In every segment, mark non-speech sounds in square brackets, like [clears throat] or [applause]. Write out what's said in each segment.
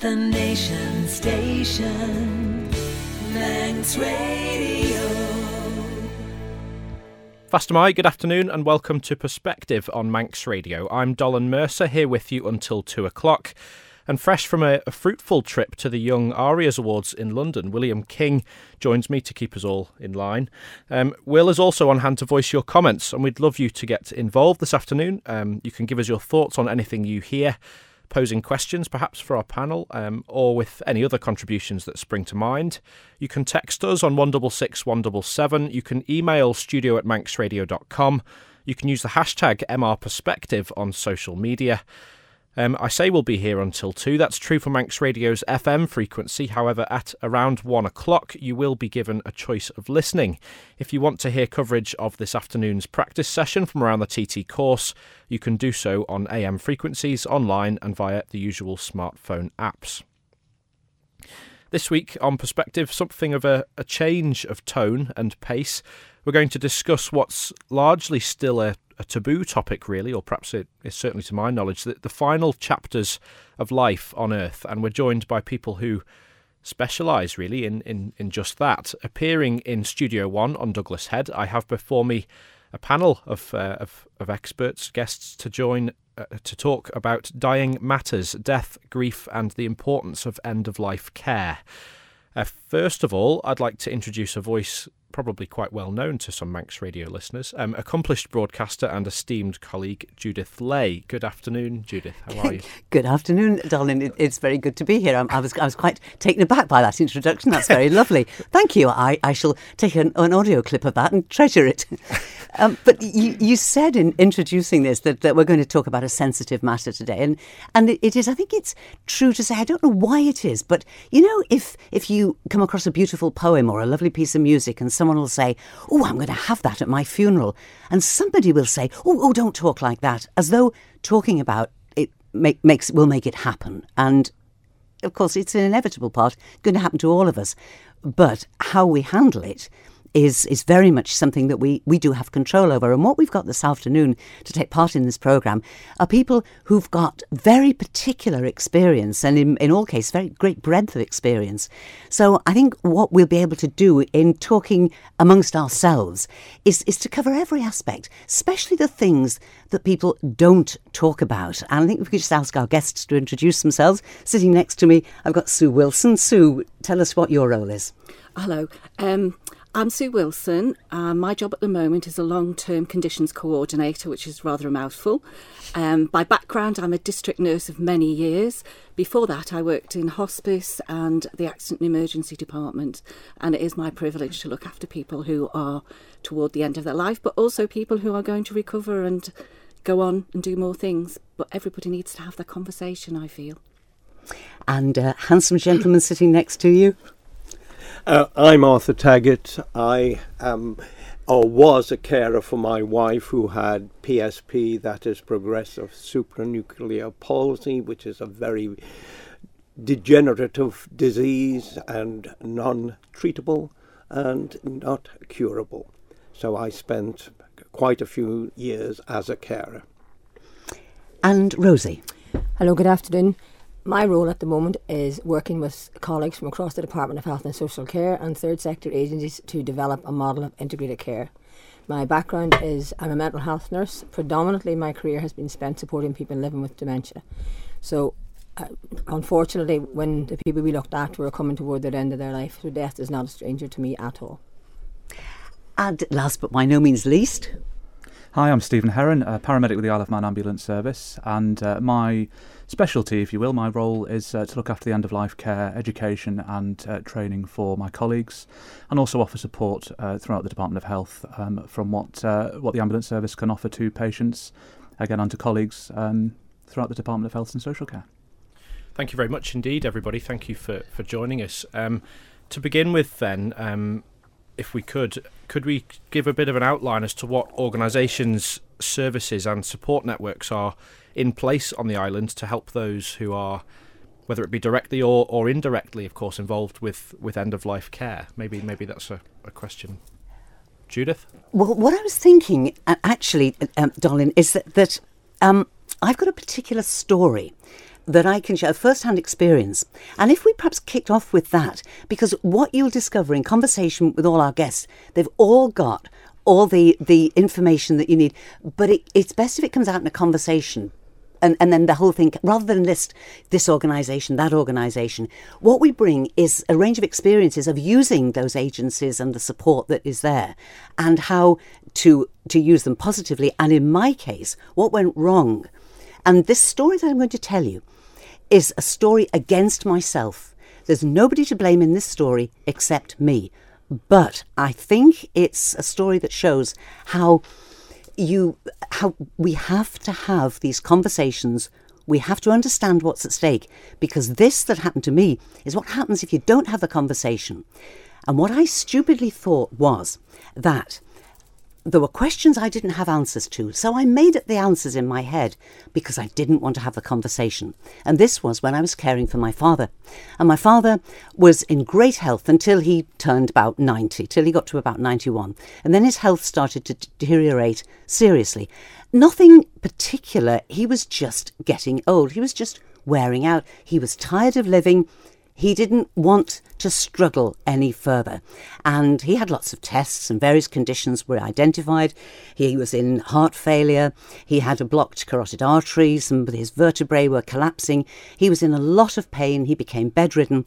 The Nation Station, Manx Radio. Fastyr mie, good afternoon and welcome to Perspective on Manx Radio. I'm Dollin Mercer here with you until two o'clock. And fresh from a, a, fruitful trip to the Young Arias Awards in London, William King joins me to keep us all in line. Um, Will is also on hand to voice your comments, and we'd love you to get involved this afternoon. Um, you can give us your thoughts on anything you hear posing questions perhaps for our panel um, or with any other contributions that spring to mind. You can text us on 166 177. You can email studio at manxradio.com. You can use the hashtag MRPerspective on social media. Um, I say we'll be here until 2. That's true for Manx Radio's FM frequency. However, at around 1 o'clock, you will be given a choice of listening. If you want to hear coverage of this afternoon's practice session from around the TT course, you can do so on AM frequencies, online, and via the usual smartphone apps. This week on Perspective, something of a, a change of tone and pace. We're going to discuss what's largely still a a taboo topic, really, or perhaps it is certainly to my knowledge, that the final chapters of life on Earth, and we're joined by people who specialise really in, in, in just that. Appearing in Studio One on Douglas Head, I have before me a panel of uh, of, of experts, guests to join uh, to talk about dying matters, death, grief, and the importance of end of life care. Uh, first of all, I'd like to introduce a voice probably quite well known to some Manx radio listeners, um, accomplished broadcaster and esteemed colleague Judith Ley. Good afternoon, Judith. How are you? [laughs] good afternoon, darling. it's very good to be here. I, I, was I was quite taken aback by that introduction. That's very [laughs] lovely. Thank you. I, I shall take an, an audio clip of that and treasure it. [laughs] Um, but you, you said in introducing this that, that we're going to talk about a sensitive matter today, and and it is. I think it's true to say. I don't know why it is, but you know, if if you come across a beautiful poem or a lovely piece of music and someone will say, Oh, I'm going to have that at my funeral. And somebody will say, Oh, oh don't talk like that, as though talking about it make, makes, will make it happen. And of course, it's an inevitable part, going to happen to all of us. But how we handle it is is very much something that we, we do have control over. And what we've got this afternoon to take part in this programme are people who've got very particular experience and in, in all cases very great breadth of experience. So I think what we'll be able to do in talking amongst ourselves is, is to cover every aspect, especially the things that people don't talk about. And I think we could just ask our guests to introduce themselves. Sitting next to me, I've got Sue Wilson. Sue, tell us what your role is. Hello. Um, I'm Sue Wilson. Uh, my job at the moment is a long term conditions coordinator, which is rather a mouthful. Um, by background, I'm a district nurse of many years. Before that, I worked in hospice and the accident and emergency department, and it is my privilege to look after people who are toward the end of their life, but also people who are going to recover and go on and do more things. But everybody needs to have that conversation, I feel. And a handsome gentleman sitting next to you. Uh, I'm Arthur Taggart. I am or was a carer for my wife who had PSP, that is progressive supranuclear palsy, which is a very degenerative disease and non treatable and not curable. So I spent quite a few years as a carer. And Rosie. Hello, good afternoon. My role at the moment is working with colleagues from across the Department of Health and Social Care and third sector agencies to develop a model of integrated care. My background is I'm a mental health nurse. Predominantly, my career has been spent supporting people living with dementia. So, uh, unfortunately, when the people we looked at were coming toward the end of their life, so death is not a stranger to me at all. And last but by no means least, Hi, I'm Steven Herron, a paramedic with the Isle of Man Ambulance Service, and uh, my specialty, if you will, my role is uh, to look after the end of life care, education, and uh, training for my colleagues, and also offer support uh, throughout the Department of Health um, from what uh, what the ambulance service can offer to patients, again, and to colleagues um, throughout the Department of Health and Social Care. Thank you very much indeed, everybody. Thank you for, for joining us. Um, to begin with, then, um, if we could, could we give a bit of an outline as to what organisations, services, and support networks are in place on the island to help those who are, whether it be directly or, or indirectly, of course, involved with, with end of life care? Maybe maybe that's a, a question. Judith? Well, what I was thinking, actually, um, is that, that um, I've got a particular story that I can share first hand experience. And if we perhaps kicked off with that, because what you'll discover in conversation with all our guests, they've all got all the, the information that you need. But it, it's best if it comes out in a conversation and, and then the whole thing, rather than list this organisation, that organisation, what we bring is a range of experiences of using those agencies and the support that is there and how to, to use them positively. And in my case, what went wrong. And this story that I'm going to tell you is a story against myself. There's nobody to blame in this story except me. But I think it's a story that shows how you how we have to have these conversations we have to understand what's at stake because this that happened to me is what happens if you don't have the conversation and what i stupidly thought was that there were questions I didn't have answers to, so I made up the answers in my head because I didn't want to have the conversation. And this was when I was caring for my father. And my father was in great health until he turned about 90, till he got to about 91. And then his health started to deteriorate seriously. Nothing particular, he was just getting old. He was just wearing out. He was tired of living. He didn't want to struggle any further. And he had lots of tests and various conditions were identified. He was in heart failure. He had a blocked carotid artery. Some of his vertebrae were collapsing. He was in a lot of pain. He became bedridden.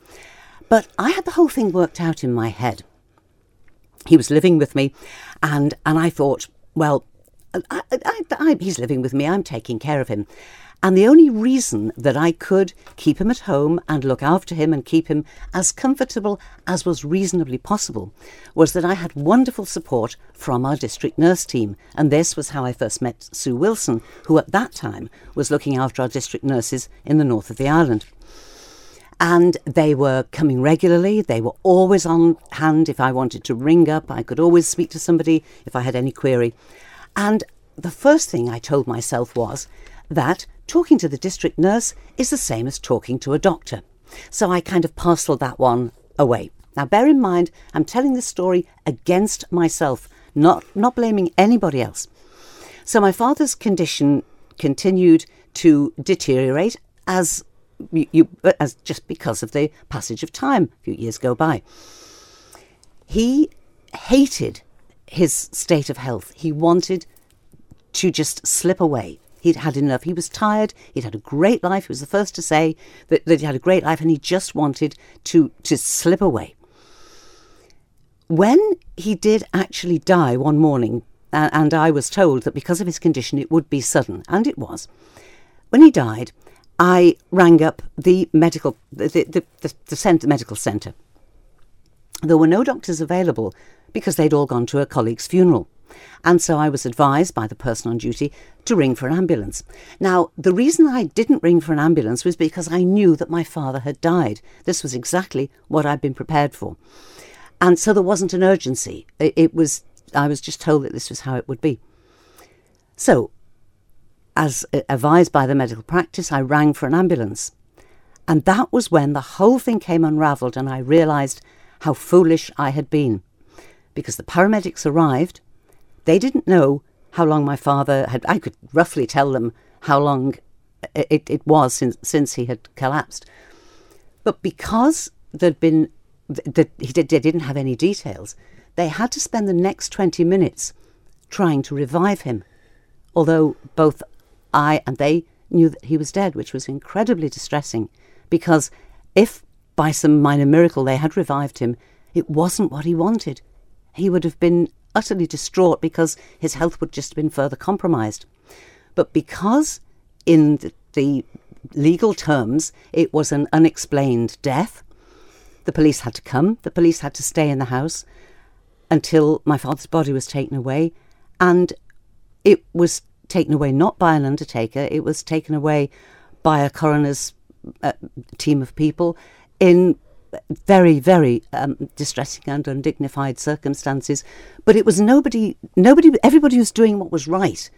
But I had the whole thing worked out in my head. He was living with me, and, and I thought, well, I, I, I, he's living with me, I'm taking care of him. And the only reason that I could keep him at home and look after him and keep him as comfortable as was reasonably possible was that I had wonderful support from our district nurse team. And this was how I first met Sue Wilson, who at that time was looking after our district nurses in the north of the island. And they were coming regularly. They were always on hand. If I wanted to ring up, I could always speak to somebody if I had any query. And the first thing I told myself was that talking to the district nurse is the same as talking to a doctor. So I kind of parcelled that one away. Now, bear in mind, I'm telling this story against myself, not, not blaming anybody else. So my father's condition continued to deteriorate as you, as just because of the passage of time. A few years go by. He hated his state of health. He wanted to just slip away. He'd had enough. He was tired. He'd had a great life. He was the first to say that, that he had a great life and he just wanted to, to slip away. When he did actually die one morning, uh, and I was told that because of his condition it would be sudden, and it was, when he died, I rang up the medical, the, the, the, the medical centre. There were no doctors available because they'd all gone to a colleague's funeral and so I was advised by the person on duty to ring for an ambulance. Now, the reason I didn't ring for an ambulance was because I knew that my father had died. This was exactly what I'd been prepared for. And so there wasn't an urgency. It, it was I was just told that this was how it would be. So, as advised by the medical practice, I rang for an ambulance. And that was when the whole thing came unravelled and I realised how foolish I had been. Because the paramedics arrived, they didn't know how long my father had. I could roughly tell them how long it, it was since, since he had collapsed. But because there'd been that he did, they didn't have any details, they had to spend the next 20 minutes trying to revive him. Although both I and they knew that he was dead, which was incredibly distressing because if by some minor miracle they had revived him, it wasn't what he wanted. He would have been utterly distraught because his health would just have been further compromised. But because in the, legal terms it was an unexplained death, the police had to come, the police had to stay in the house until my father's body was taken away, and it was taken away not by an undertaker, it was taken away by a coroner's uh, team of people in very, very um, distressing and undignified circumstances. But it was nobody, nobody, everybody was doing what was right.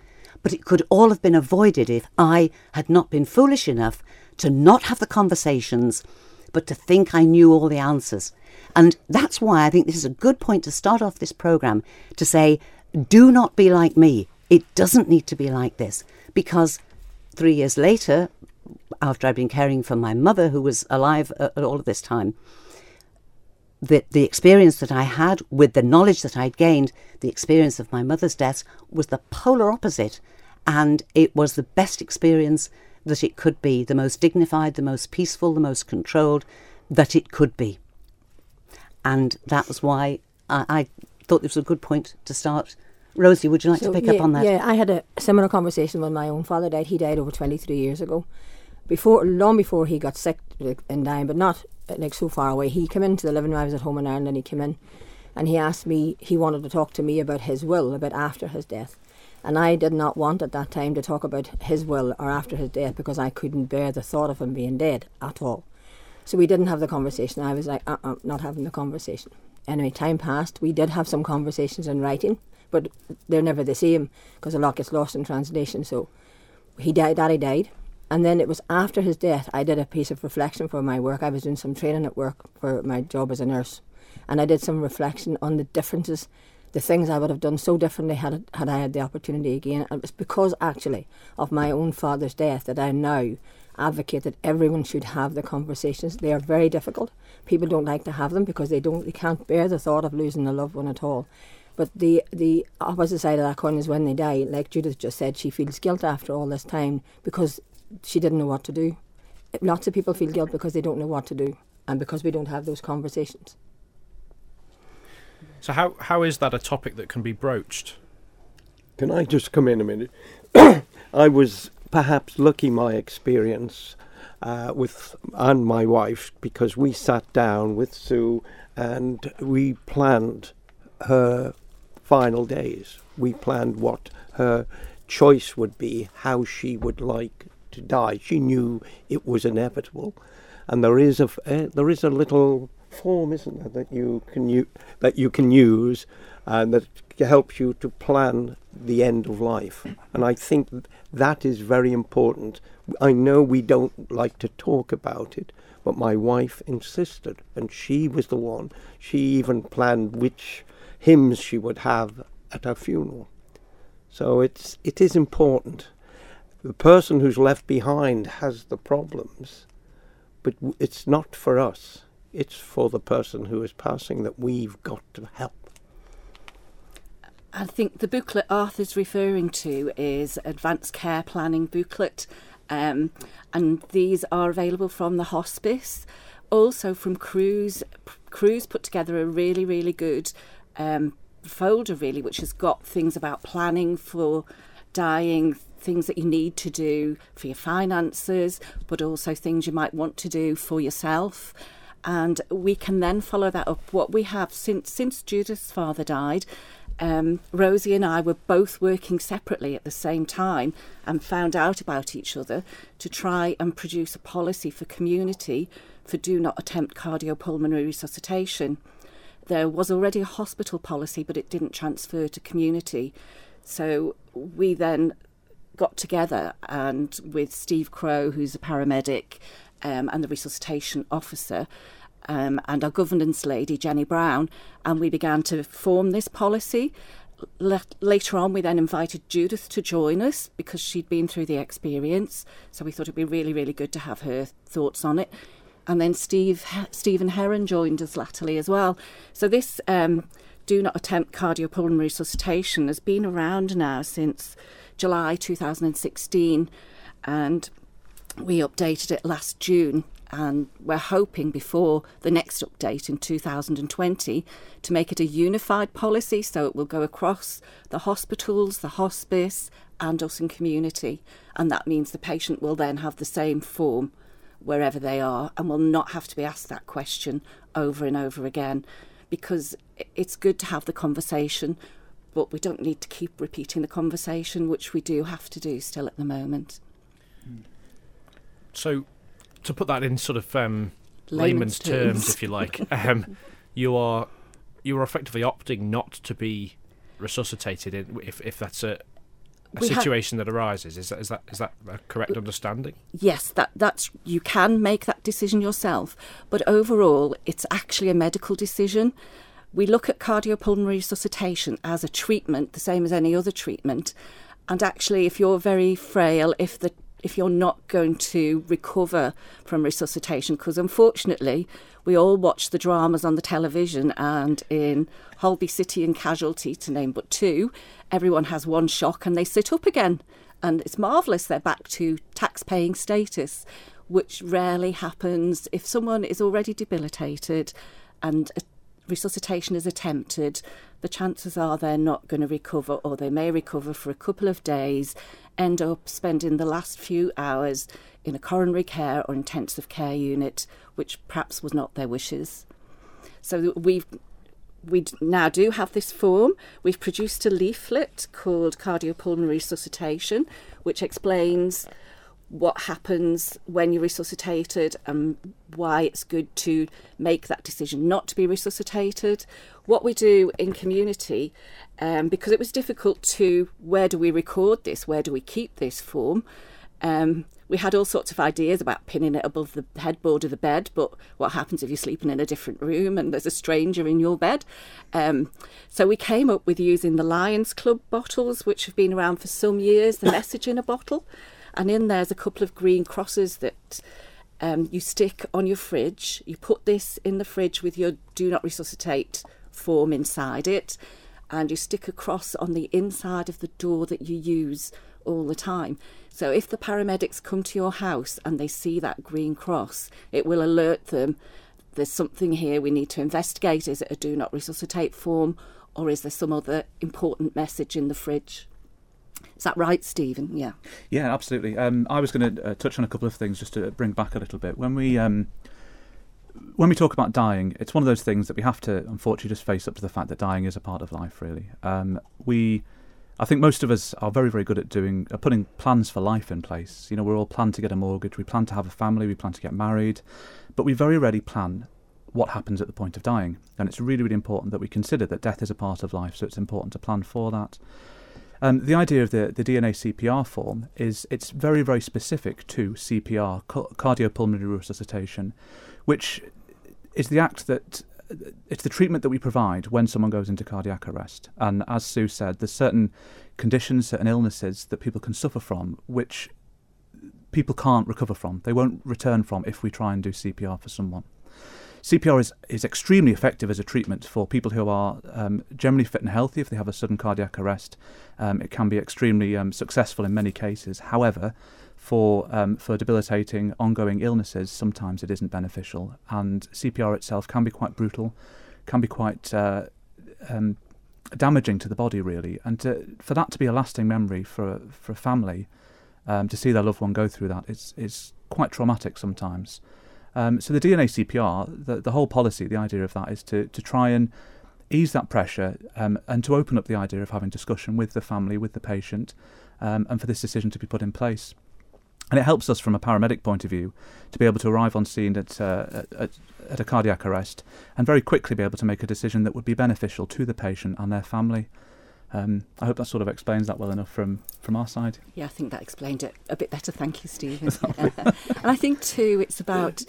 But it could all have been avoided if I had not been foolish enough to not have the conversations, but to think I knew all the answers. And that's why I think this is a good point to start off this programme to say, do not be like me. It doesn't need to be like this. Because three years later, after I'd been caring for my mother, who was alive at, at all of this time, the, the experience that I had with the knowledge that I'd gained, the experience of my mother's death, was the polar opposite. And it was the best experience that it could be, the most dignified, the most peaceful, the most controlled that it could be. And that was why I, I thought this was a good point to start. Rosie, would you like So, to pick yeah, up on that? Yeah, I had a similar conversation when my own father died. He died over 23 years ago. Before, long before he got sick and dying, but not like so far away. He came into the living room. I was at home in Ireland, and he came in, and he asked me. He wanted to talk to me about his will, about after his death, and I did not want at that time to talk about his will or after his death because I couldn't bear the thought of him being dead at all. So we didn't have the conversation. I was like, uh, uh not having the conversation. Anyway, time passed. We did have some conversations in writing, but they're never the same because a lot gets lost in translation. So he died. Daddy died, and then it was after his death. I did a piece of reflection for my work. I was doing some training at work for my job as a nurse, and I did some reflection on the differences, the things I would have done so differently had had I had the opportunity again. And it was because actually of my own father's death that I now advocate that everyone should have the conversations. They are very difficult. People don't like to have them because they don't they can't bear the thought of losing a loved one at all. But the the opposite side of that coin is when they die, like Judith just said, she feels guilt after all this time because she didn't know what to do. Lots of people feel guilt because they don't know what to do and because we don't have those conversations. So how how is that a topic that can be broached? Can I just come in a minute? [coughs] I was perhaps lucky my experience uh, with and my wife because we sat down with Sue and we planned her final days. We planned what her choice would be, how she would like to die. She knew it was inevitable, and there is a uh, there is a little form, isn't there, that you can u- that you can use, and that helps you to plan the end of life. And I think that is very important. I know we don't like to talk about it, but my wife insisted, and she was the one. She even planned which hymns she would have at her funeral. So it's it is important. The person who's left behind has the problems, but it's not for us. It's for the person who is passing that we've got to help. I think the booklet Arthur's referring to is Advanced Care Planning booklet, um, and these are available from the hospice, also from Cruse. Cruse put together a really, really good um, folder, really, which has got things about planning for dying, things that you need to do for your finances, but also things you might want to do for yourself and we can then follow that up. What we have since since Judith's father died, um, Rosie and I were both working separately at the same time and found out about each other to try and produce a policy for community for do not attempt cardiopulmonary resuscitation. There was already a hospital policy, but it didn't transfer to community. So we then got together and with Steve Crow, who's a paramedic, um, and the resuscitation officer, um, and our governance lady, Jenny Brown, and we began to form this policy. Later on, we then invited Judith to join us because she'd been through the experience. So we thought it'd be really, really good to have her thoughts on it. And then Steve Steven Herron joined us latterly as well. So this um, do not attempt cardiopulmonary resuscitation has been around now since July 2016, and we updated it last June. And we're hoping before the next update in 2020 to make it a unified policy so it will go across the hospitals, the hospice, and us in community. And that means the patient will then have the same form wherever they are and will not have to be asked that question over and over again because it's good to have the conversation, but we don't need to keep repeating the conversation, which we do have to do still at the moment. So, to put that in sort of um, layman's Layman's terms, terms. if you like, [laughs] um, you are you are effectively opting not to be resuscitated in, if if that's a, a situation that arises. Is that is that is that a correct understanding? yes, that that's you can make that decision yourself, but overall, it's actually a medical decision. We look at cardiopulmonary resuscitation as a treatment, the same as any other treatment, and actually, if you're very frail, if the if you're not going to recover from resuscitation, because unfortunately, we all watch the dramas on the television, and in Holby City and Casualty, to name but two, everyone has one shock and they sit up again. And it's marvellous, they're back to tax paying status, which rarely happens if someone is already debilitated and resuscitation is attempted. The chances are they're not going to recover, or they may recover for a couple of days, end up spending the last few hours in a coronary care or intensive care unit, which perhaps was not their wishes. So we've we now do have this form. We've produced a leaflet called Cardiopulmonary Resuscitation, which explains what happens when you're resuscitated and why it's good to make that decision not to be resuscitated. What we do in community, um, because it was difficult to where do we record this, where do we keep this form. Um, we had all sorts of ideas about pinning it above the headboard of the bed, but what happens if you're sleeping in a different room and there's a stranger in your bed? Um, so we came up with using the Lions Club bottles, which have been around for some years, the message in a bottle. And in there's a couple of green crosses that um, you stick on your fridge. You put this in the fridge with your do not resuscitate form inside it, and you stick a cross on the inside of the door that you use all the time. So if the paramedics come to your house and they see that green cross, it will alert them there's something here we need to investigate. Is it a do not resuscitate form or is there some other important message in the fridge? Is that right, Steven? Yeah. Yeah, absolutely. Um, I was going to uh, touch on a couple of things just to bring back a little bit. When we um, when we talk about dying, it's one of those things that we have to unfortunately just face up to the fact that dying is a part of life. Really, um, we I think most of us are very, very good at doing, uh, putting plans for life in place. You know, we're all planned to get a mortgage, we plan to have a family, we plan to get married, but we very rarely plan what happens at the point of dying. And it's really, really important that we consider that death is a part of life, so it's important to plan for that. Um, the idea of the, the DNA CPR form is it's very, very specific to CPR, cardiopulmonary resuscitation, which is the act that it's the treatment that we provide when someone goes into cardiac arrest. And as Sue said, there's certain conditions, certain illnesses that people can suffer from, which people can't recover from. They won't return from if we try and do CPR for someone. CPR is, is extremely effective as a treatment for people who are um, generally fit and healthy. If they have a sudden cardiac arrest, um, it can be extremely um, successful in many cases. However, for um, for debilitating ongoing illnesses, sometimes it isn't beneficial, and CPR itself can be quite brutal, can be quite uh, um, damaging to the body, really. And to, for that to be a lasting memory for for a family, um, to see their loved one go through that, it's it's quite traumatic sometimes. Um, so the DNA CPR, the the whole policy, the idea of that is to to try and ease that pressure um, and to open up the idea of having discussion with the family, with the patient, um, and for this decision to be put in place. And it helps us from a paramedic point of view to be able to arrive on scene at, uh, at, at, a cardiac arrest and very quickly be able to make a decision that would be beneficial to the patient and their family. Um, I hope that sort of explains that well enough from, from our side. Yeah, I think that explained it a bit better. Thank you, Steven. [laughs] [laughs] and I think, too, it's about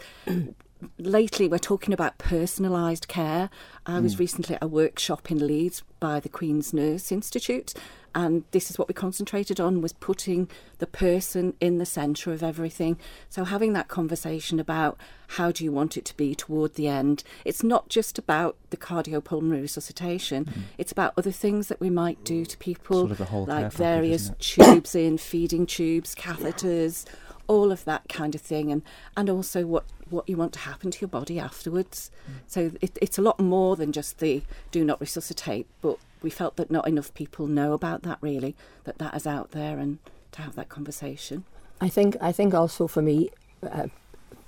lately we're talking about personalised care. I was mm. recently at a workshop in Leeds by the Queen's Nurse Institute, and this is what we concentrated on was putting the person in the centre of everything so having that conversation about how do you want it to be toward the end it's not just about the cardiopulmonary resuscitation mm. it's about other things that we might do to people sort of like various tubes in feeding tubes catheters all of that kind of thing and and also what what you want to happen to your body afterwards mm. so it, it's a lot more than just the do not resuscitate but we felt that not enough people know about that really, that that is out there and to have that conversation. I think I think also for me, uh,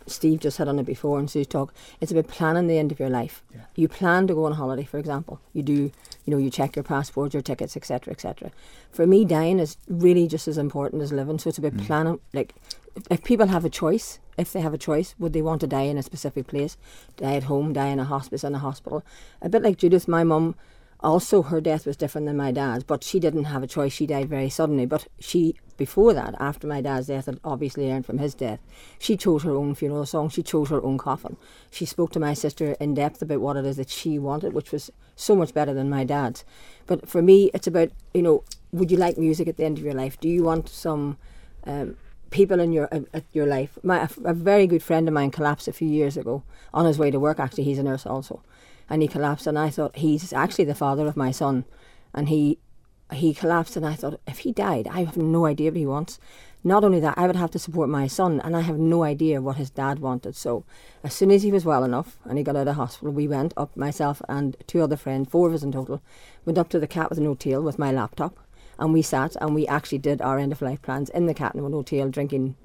Steve just had on it before and Sue's talk. It's about planning the end of your life. Yeah. You plan to go on holiday, for example. You do, you know, you check your passports, your tickets, etc., etc. For me, dying is really just as important as living. So it's about mm. planning. Like, if people have a choice, if they have a choice, would they want to die in a specific place, die at home, die in a hospice, in a hospital? A bit like Judith, my mum also, her death was different than my dad's, but she didn't have a choice. She died very suddenly. But she, before that, after my dad's death, had obviously learned from his death, she chose her own funeral song. She chose her own coffin. She spoke to my sister in depth about what it is that she wanted, which was so much better than my dad's. But for me, it's about, you know, would you like music at the end of your life? Do you want some um, people in your uh, your life. My a, a very good friend of mine collapsed a few years ago on his way to work. Actually, he's a nurse also, and he collapsed. And I thought he's actually the father of my son, and he he collapsed. And I thought if he died, I have no idea what he wants. Not only that, I would have to support my son, and I have no idea what his dad wanted. So, as soon as he was well enough and he got out of hospital, we went up, myself and two other friends, four of us in total, went up to the Cat with No Tail with my laptop, and we sat and we actually did our end of life plans in the Cat with No Tail, drinking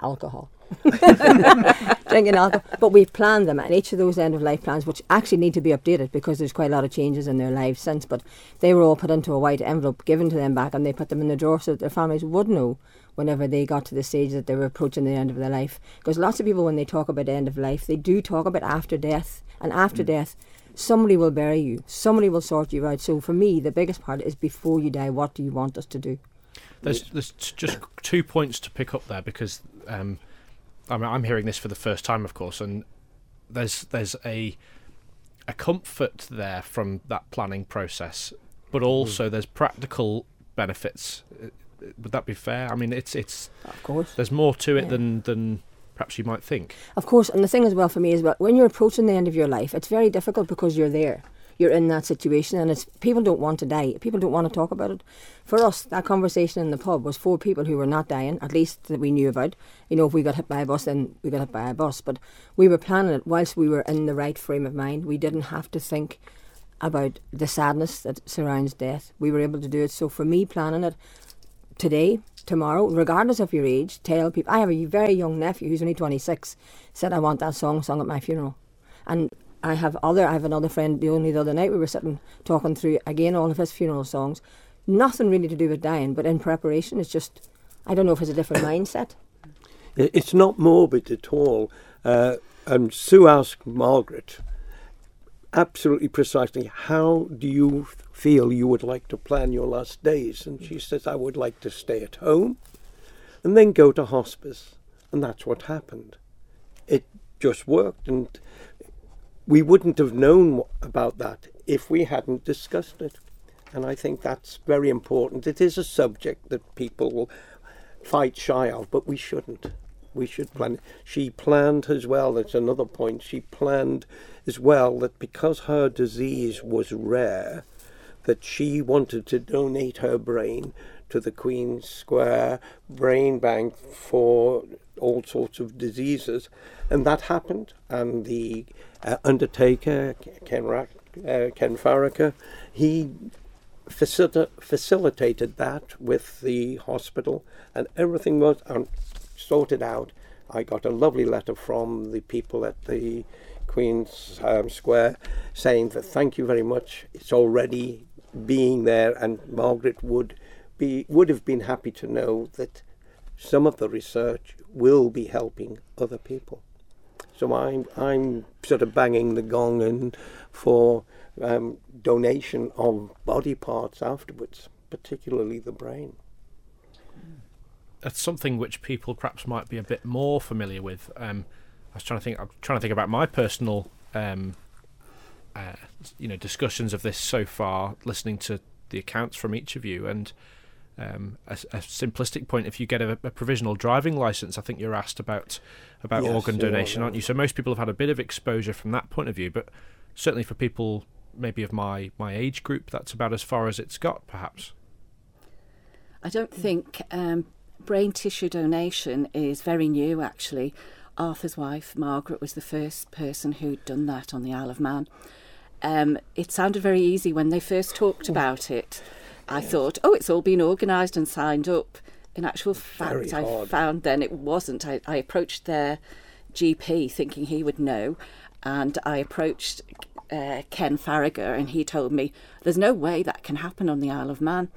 alcohol. [laughs] drinking alcohol. But we've planned them, and each of those end of life plans, which actually need to be updated because there's quite a lot of changes in their lives since, but they were all put into a white envelope, given to them back, and they put them in the drawer so that their families would know whenever they got to the stage that they were approaching the end of their life. Because lots of people, when they talk about end of life, they do talk about after death, and after mm. death, somebody will bury you, somebody will sort you out. So for me, the biggest part is before you die, what do you want us to do? There's there's just two points to pick up there because um, I mean, I'm hearing this for the first time, of course, and there's there's a a comfort there from that planning process, but also mm. there's practical benefits. Uh, would that be fair? I mean, it's it's of course there's more to it yeah. than than perhaps you might think. Of course, and the thing as well for me is that when you're approaching the end of your life, it's very difficult because you're there. You're in that situation and it's people don't want to die. People don't want to talk about it. For us that conversation in the pub was for people who were not dying at least that we knew about. You know if we got hit by a bus then we got hit by a bus. But we were planning it whilst we were in the right frame of mind. We didn't have to think about the sadness that surrounds death. We were able to do it. So for me planning it today tomorrow regardless of your age tell people i have a very young nephew who's only 26 said i want that song sung at my funeral and I have other I have another friend the only the other night we were sitting talking through again all of his funeral songs. Nothing really to do with dying, but in preparation it's just I don't know if it's a different mindset. It's not morbid at all. Uh, and Sue asked Margaret absolutely precisely, how do you feel you would like to plan your last days? And she says, I would like to stay at home and then go to hospice. And that's what happened. It just worked. And we wouldn't have known about that if we hadn't discussed it. And I think that's very important. It is a subject that people will fight shy of, but we shouldn't. We should plan. She planned as well, that's another point. She planned as well that because her disease was rare, that she wanted to donate her brain to the Queen's Square Brain Bank for all sorts of diseases. And that happened. And the uh, undertaker, Ken, Rack, uh, Ken he facil- facilitated that with the hospital, and everything was um, sorted out. I got a lovely letter from the people at the Queen's um, Square saying that thank you very much. It's already being there, and Margaret would be would have been happy to know that some of the research will be helping other people. So I'm I'm sort of banging the gong and for um, donation of body parts afterwards, particularly the brain. That's something which people perhaps might be a bit more familiar with. Um, I was trying to think. I'm trying to think about my personal, um, uh, you know, discussions of this so far. Listening to the accounts from each of you, and um, a, a, simplistic point, if you get a, a, provisional driving license, I think you're asked about about yes, organ donation, yeah, aren't you? So most people have had a bit of exposure from that point of view, but certainly for people maybe of my my age group, that's about as far as it's got, perhaps. I don't think um, brain tissue donation is very new. Actually, Arthur's wife Margaret was the first person who'd done that on the Isle of Man. Um, it sounded very easy when they first talked about it I thought, oh, it's all been organised and signed up. In actual fact, I found then it wasn't. I, I approached their GP thinking he would know, and I approached uh, Ken Farrager, and he told me there's no way that can happen on the Isle of Man.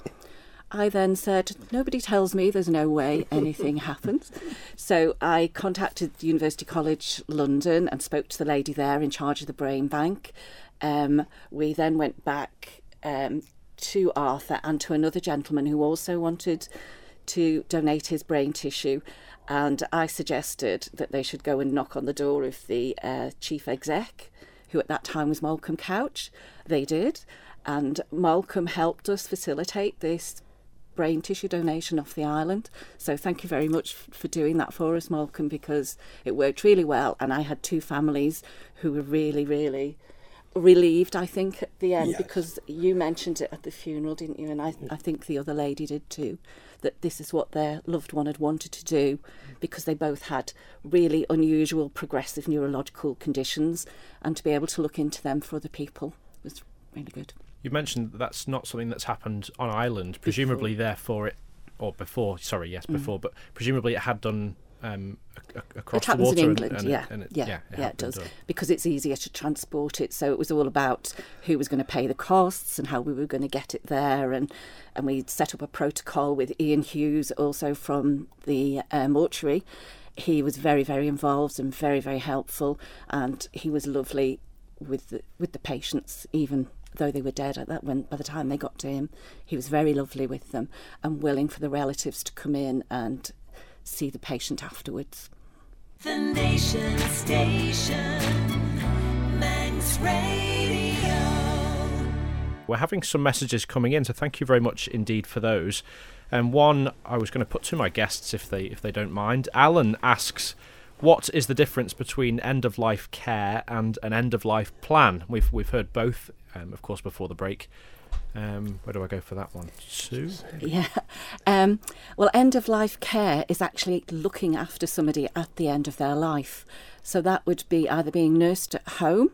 I then said, Nobody tells me there's no way anything happens. So I contacted University College London and spoke to the lady there in charge of the brain bank. Um, we then went back um, to Arthur and to another gentleman who also wanted to donate his brain tissue. And I suggested that they should go and knock on the door of the uh, chief exec, who at that time was Malcolm Couch. They did. And Malcolm helped us facilitate this brain tissue donation off the island. So thank you very much f- for doing that for us, Malcolm, because it worked really well. And I had two families who were really, really relieved, I think, at the end, Yes. because you mentioned it at the funeral, didn't you? And I, I think the other lady did too, that this is what their loved one had wanted to do because they both had really unusual progressive neurological conditions and to be able to look into them for other people was really good. You mentioned that that's not something that's happened on Ireland. Presumably, therefore, it or before. Sorry, yes, before, but presumably it had done um, across it happens the water. in England, and it- yeah, and it, yeah, yeah, yeah, it does done. because it's easier to transport it. So it was all about who was going to pay the costs and how we were going to get it there, and and we set up a protocol with Ian Hughes, also from the uh, mortuary. He was very, very involved and very, very helpful, and he was lovely with the, with the patients, even though they were dead at that when by the time they got to him, he was very lovely with them and willing for the relatives to come in and see the patient afterwards. The Nation Station. Manx Radio. We're having some messages coming in, so thank you very much indeed for those. And one I was going to put to my guests if they if they don't mind. Alan asks, "What is the difference between end of life care and an end of life plan?" We've we've heard both, um, of course, before the break. Um, where do I go for that one? Sue. Yeah. [laughs] Um, well, end of life care is actually looking after somebody at the end of their life. So that would be either being nursed at home,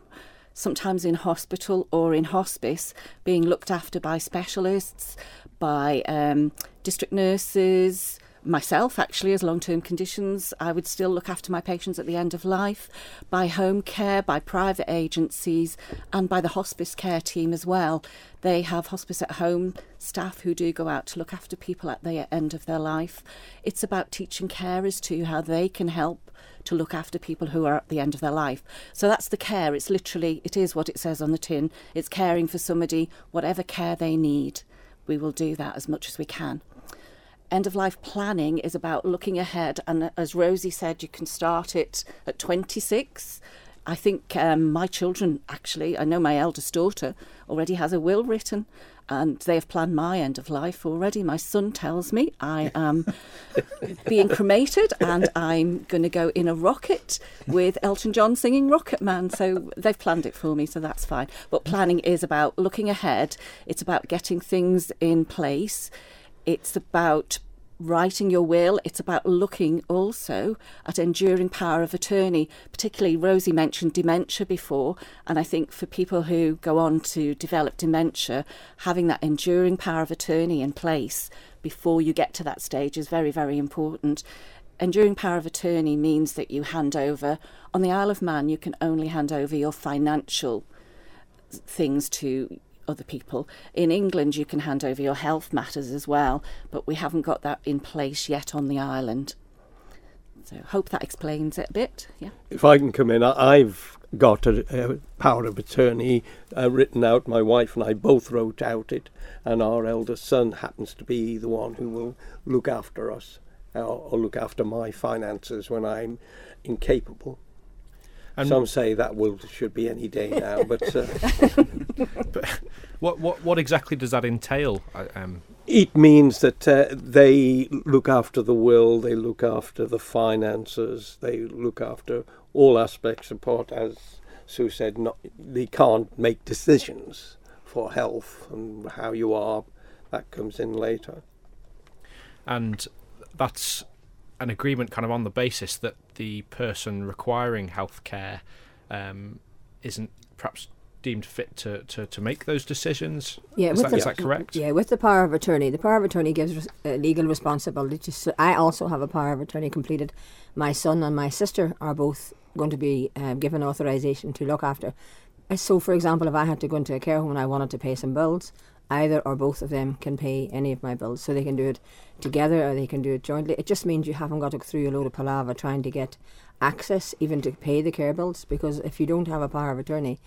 sometimes in hospital or in hospice, being looked after by specialists, by um, district nurses. Myself, actually, as long term conditions, I would still look after my patients at the end of life by home care, by private agencies, and by the hospice care team as well. They have hospice at home staff who do go out to look after people at the end of their life. It's about teaching carers too how they can help to look after people who are at the end of their life. So that's the care. It's literally, it is what it says on the tin. It's caring for somebody, whatever care they need. We will do that as much as we can end of life planning is about looking ahead and as rosie said you can start it at 26 i think um, my children actually i know my eldest daughter already has a will written and they have planned my end of life already. My son tells me i am being cremated and i'm going to go in a rocket with elton john singing rocket man. So they've planned it for me so that's fine. But planning is about looking ahead. It's about getting things in place it's about writing your will. It's about looking also at enduring power of attorney. Particularly, Rosie mentioned dementia before, and I think for people who go on to develop dementia, having that enduring power of attorney in place before you get to that stage is very, very important. Enduring power of attorney means that you hand over, on the Isle of Man, you can only hand over your financial things to other people. In England, you can hand over your health matters as well, but we haven't got that in place yet on the island. So, hope that explains it a bit. Yeah. If I can come in, I've got a, a power of attorney uh, written out. My wife and I both wrote out it, and our eldest son happens to be the one who will look after us or look after my finances when I'm incapable. And Some say that will should be any day now, but uh, [laughs] what what what exactly does that entail? Um, it means that uh, they look after the will, they look after the finances, they look after all aspects of part. As Sue said, not, they can't make decisions for health and how you are. That comes in later. and that's an agreement kind of on the basis that the person requiring healthcare um, isn't perhaps deemed fit to, to, to make those decisions. Yeah, is, with that, the- is that correct? Yeah, with the power of attorney, the power of attorney gives res- uh, legal responsibility. To, I also have a power of attorney completed. My son and my sister are both going to be um, given authorization to look after. Uh, So, for example, if I had to go into a care home and I wanted to pay some bills, either or both of them can pay any of my bills. So they can do it together or they can do it jointly. It just means you haven't got to go through a load of palaver trying to get access even to pay the care bills because if you don't have a power of attorney,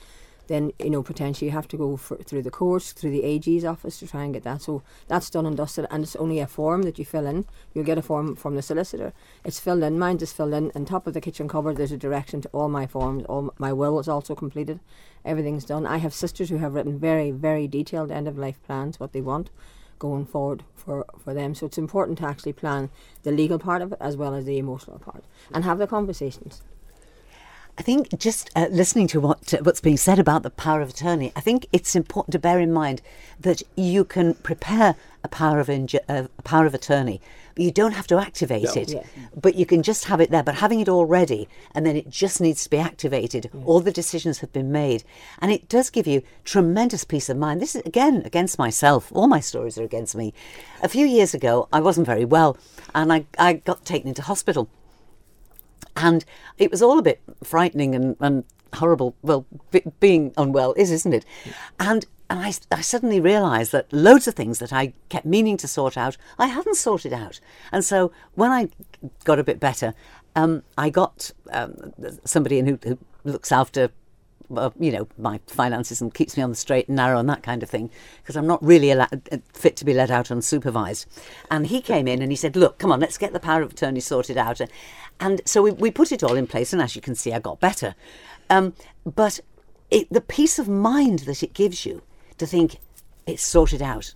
then you know potentially you have to go for, through the courts, through the AG's office to try and get that. So that's done and dusted, and it's only a form that you fill in. You'll get a form from the solicitor. It's filled in. Mine is filled in. On top of the kitchen cupboard, there's a direction to all my forms. All my will is also completed. Everything's done. I have sisters who have written very, very detailed end of life plans, what they want. going forward for, for them. So it's important to actually plan the legal part of it as well as the emotional part and have the conversations. I think just uh, listening to what uh, what's being said about the power of attorney, I think it's important to bear in mind that you can prepare a power of inju- uh, a power of attorney, but you don't have to activate No. it. Yeah. But you can just have it there. But having it all ready, and then it just needs to be activated. All the decisions have been made, and it does give you tremendous peace of mind. This is again against myself. All my stories are against me. A few years ago, I wasn't very well, and I, I got taken into hospital and it was all a bit frightening and, and horrible. Well, be, being unwell is, isn't it? And and I, I suddenly realised that loads of things that I kept meaning to sort out, I hadn't sorted out. And so when I got a bit better, um, I got um, somebody in who, who looks after uh, you know my finances and keeps me on the straight and narrow and that kind of thing because I'm not really allo- uh, fit to be let out unsupervised. And he came in and he said, "Look, come on, let's get the power of attorney sorted out." And so we, we put it all in place, and as you can see, I got better. Um, but it, the peace of mind that it gives you to think it's sorted out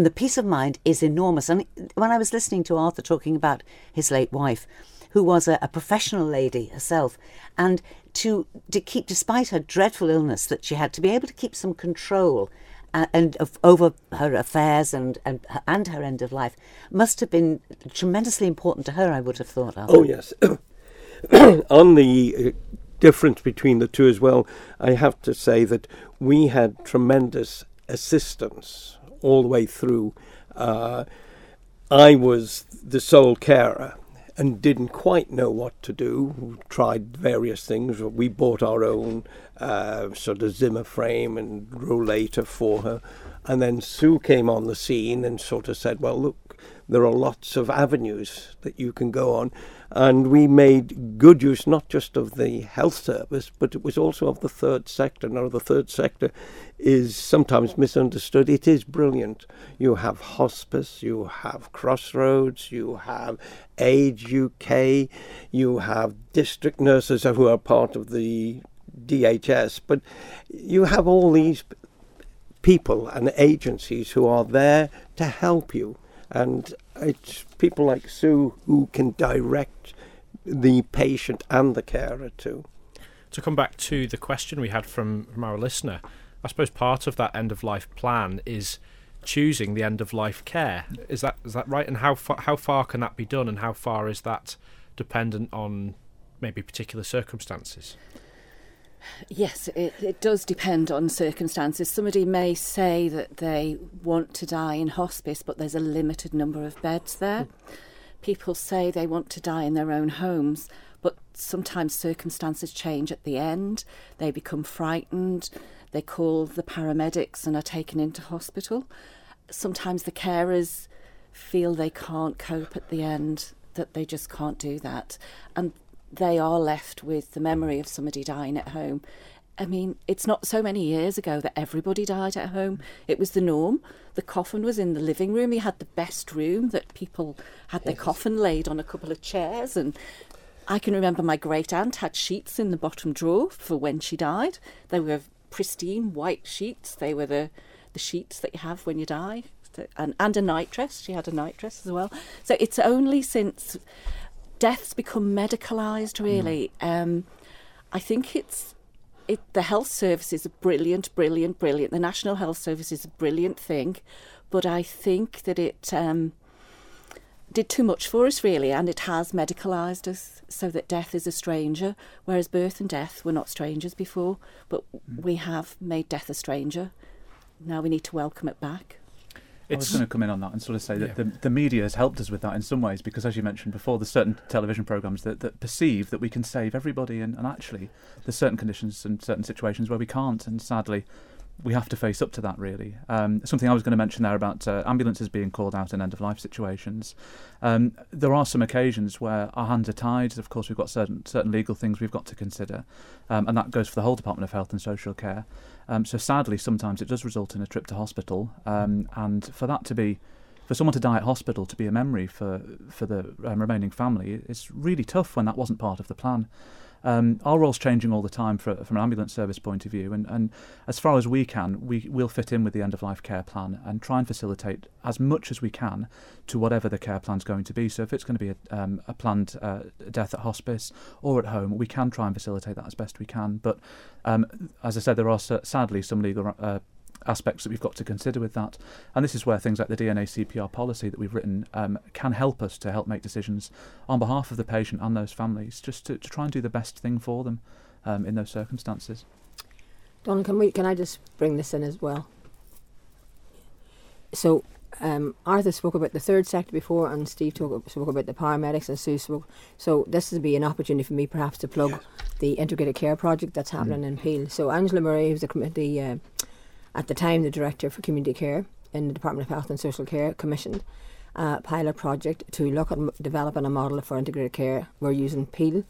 and the peace of mind is enormous. And when I was listening to Arthur talking about his late wife, who was a, a professional lady herself, and to to keep, despite her dreadful illness that she had, to be able to keep some control. Uh, and of, over her affairs and, and and her end of life must have been tremendously important to her. I would have thought. Arthur. Oh yes. [coughs] On the uh, difference between the two as well, I have to say that we had tremendous assistance all the way through. Uh, I was the sole carer and didn't quite know what to do. We tried various things. We bought our own uh, sort of Zimmer frame and rollator for her. And then Sue came on the scene and sort of said, Well, look, there are lots of avenues that you can go on. And we made good use not just of the health service, but it was also of the third sector. Now, the third sector is sometimes misunderstood. It is brilliant. You have hospice, you have Crossroads, you have Age UK, you have district nurses who are part of the DHS, but you have all these people and agencies who are there to help you. And it's people like Sue who can direct the patient and the carer too. To come back to the question we had from, from our listener, I suppose part of that end of life plan is choosing the end of life care. Is that is that right? And how far how far can that be done? And how far is that dependent on maybe particular circumstances? Yes, it, it does depend on circumstances. Somebody may say that they want to die in hospice, but there's a limited number of beds there. People say they want to die in their own homes, but sometimes circumstances change at the end. They become frightened, they call the paramedics and are taken into hospital. Sometimes the carers feel they can't cope at the end, that they just can't do that. And they are left with the memory of somebody dying at home. I mean, it's not so many years ago that everybody died at home. It was the norm. The coffin was in the living room. You had the best room that people had their coffin laid on a couple of chairs. And I can remember my great aunt had sheets in the bottom drawer for when she died. They were pristine white sheets. They were the, the sheets that you have when you die. And, and a night dress. She had a night dress as well. So it's only since death's become medicalised really. Um, i think it's it, the health service is a brilliant brilliant brilliant the national health service is a brilliant thing but i think that it um, did too much for us really and it has medicalised us so that death is a stranger whereas birth and death were not strangers before but we have made death a stranger. Now we need to welcome it back I was It's going to come in on that and sort of say that Yeah. the, the media has helped us with that in some ways because, as you mentioned before, there's certain television programs that, that perceive that we can save everybody, and, and actually, there's certain conditions and certain situations where we can't, and sadly, we have to face up to that. Really, um, something I was going to mention there about uh, ambulances being called out in end of life situations. Um, there are some occasions where our hands are tied. Of course, we've got certain certain legal things we've got to consider, um, and that goes for the whole Department of Health and Social Care. Um, so sadly, sometimes it does result in a trip to hospital, um, and for that to be, for someone to die at hospital to be a memory for for the um, remaining family, it's really tough when that wasn't part of the plan. Um, our role's changing all the time for, from an ambulance service point of view, and, and as far as we can, we will fit in with the end of life care plan and try and facilitate as much as we can to whatever the care plan's going to be. So if it's going to be a, um, a planned uh, death at hospice or at home, we can try and facilitate that as best we can. But um, as I said, there are sadly some legal uh, aspects that we've got to consider with that. And this is where things like the DNA CPR policy that we've written um, can help us to help make decisions on behalf of the patient and those families, just to, to try and do the best thing for them um, in those circumstances. Don, can we? Can I just bring this in as well? So, um, Arthur spoke about the third sector before, and Steve talk, spoke about the paramedics, and Sue spoke. So, this would be an opportunity for me, perhaps, to plug yes. the integrated care project that's happening mm. in Peel. So, Angela Murray, who's the, the uh, at the time the director for community care in the Department of Health and Social Care commissioned a pilot project to look at developing a model for integrated care. We're using Peel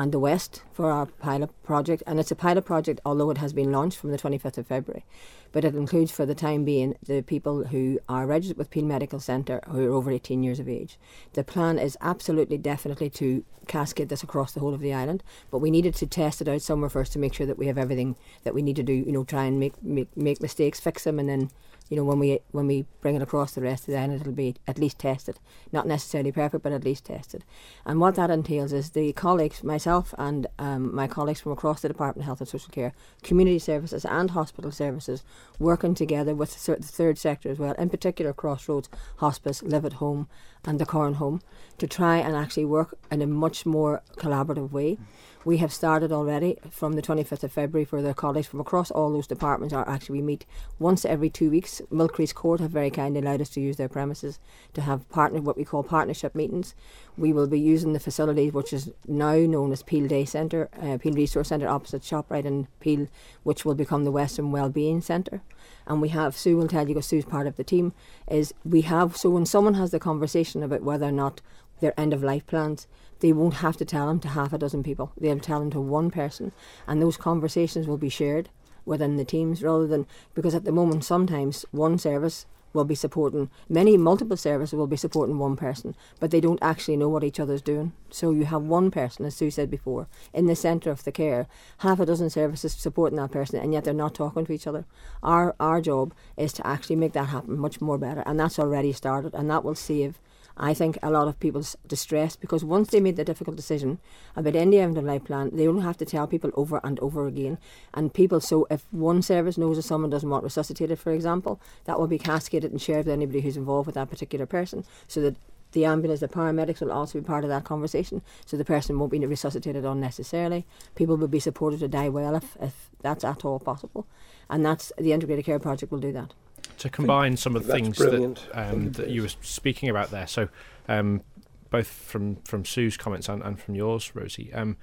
and the West for our pilot project, and it's a pilot project, although it has been launched from the 25th of February. But it includes, for the time being, the people who are registered with Peel Medical Centre who are over 18 years of age. The plan is absolutely, definitely to cascade this across the whole of the island, but we needed to test it out somewhere first to make sure that we have everything that we need to do. You know, try and make make, make mistakes, fix them, and then you know, when we when we bring it across the rest of the island, it'll be at least tested. Not necessarily perfect, but at least tested. And what that entails is the colleagues, myself and um, my colleagues from across the Department of Health and Social Care, community services and hospital services, working together with the third sector as well, in particular Crossroads Hospice, Live at Home, and the Corn Home, to try and actually work in a much more collaborative way. Mm we have started already from the 25th of February for the colleagues from across all those departments are actually we meet once every two weeks. Millcrease Court have very kindly allowed us to use their premises to have partner what we call partnership meetings. We will be using the facility which is now known as Peel Day Centre, uh, Peel Resource Centre opposite ShopRite in Peel, which will become the Western Wellbeing Centre. And we have Sue will tell you because Sue's part of the team is we have so when someone has the conversation about whether or not their end of life plans they won't have to tell them to half a dozen people. They'll tell them to one person, and those conversations will be shared within the teams rather than because at the moment sometimes one service will be supporting many multiple services will be supporting one person but they don't actually know what each other's doing so you have one person as sue said before in the centre of the care half a dozen services supporting that person and yet they're not talking to each other our our job is to actually make that happen much more better and that's already started and that will save I think a lot of people's distress because once they made the difficult decision about any end of life plan, they don't have to tell people over and over again. And people, so if one service knows that someone doesn't want resuscitated, for example, that will be cascaded and shared with anybody who's involved with that particular person, so that the ambulance, the paramedics will also be part of that conversation. So the person won't be resuscitated unnecessarily. People will be supported to die well if, if that's at all possible. And that's the integrated care project will do that to combine some of the things that, um, that you were speaking about there. So, um, both from, from Sue's comments and, and from yours, Rosie, um,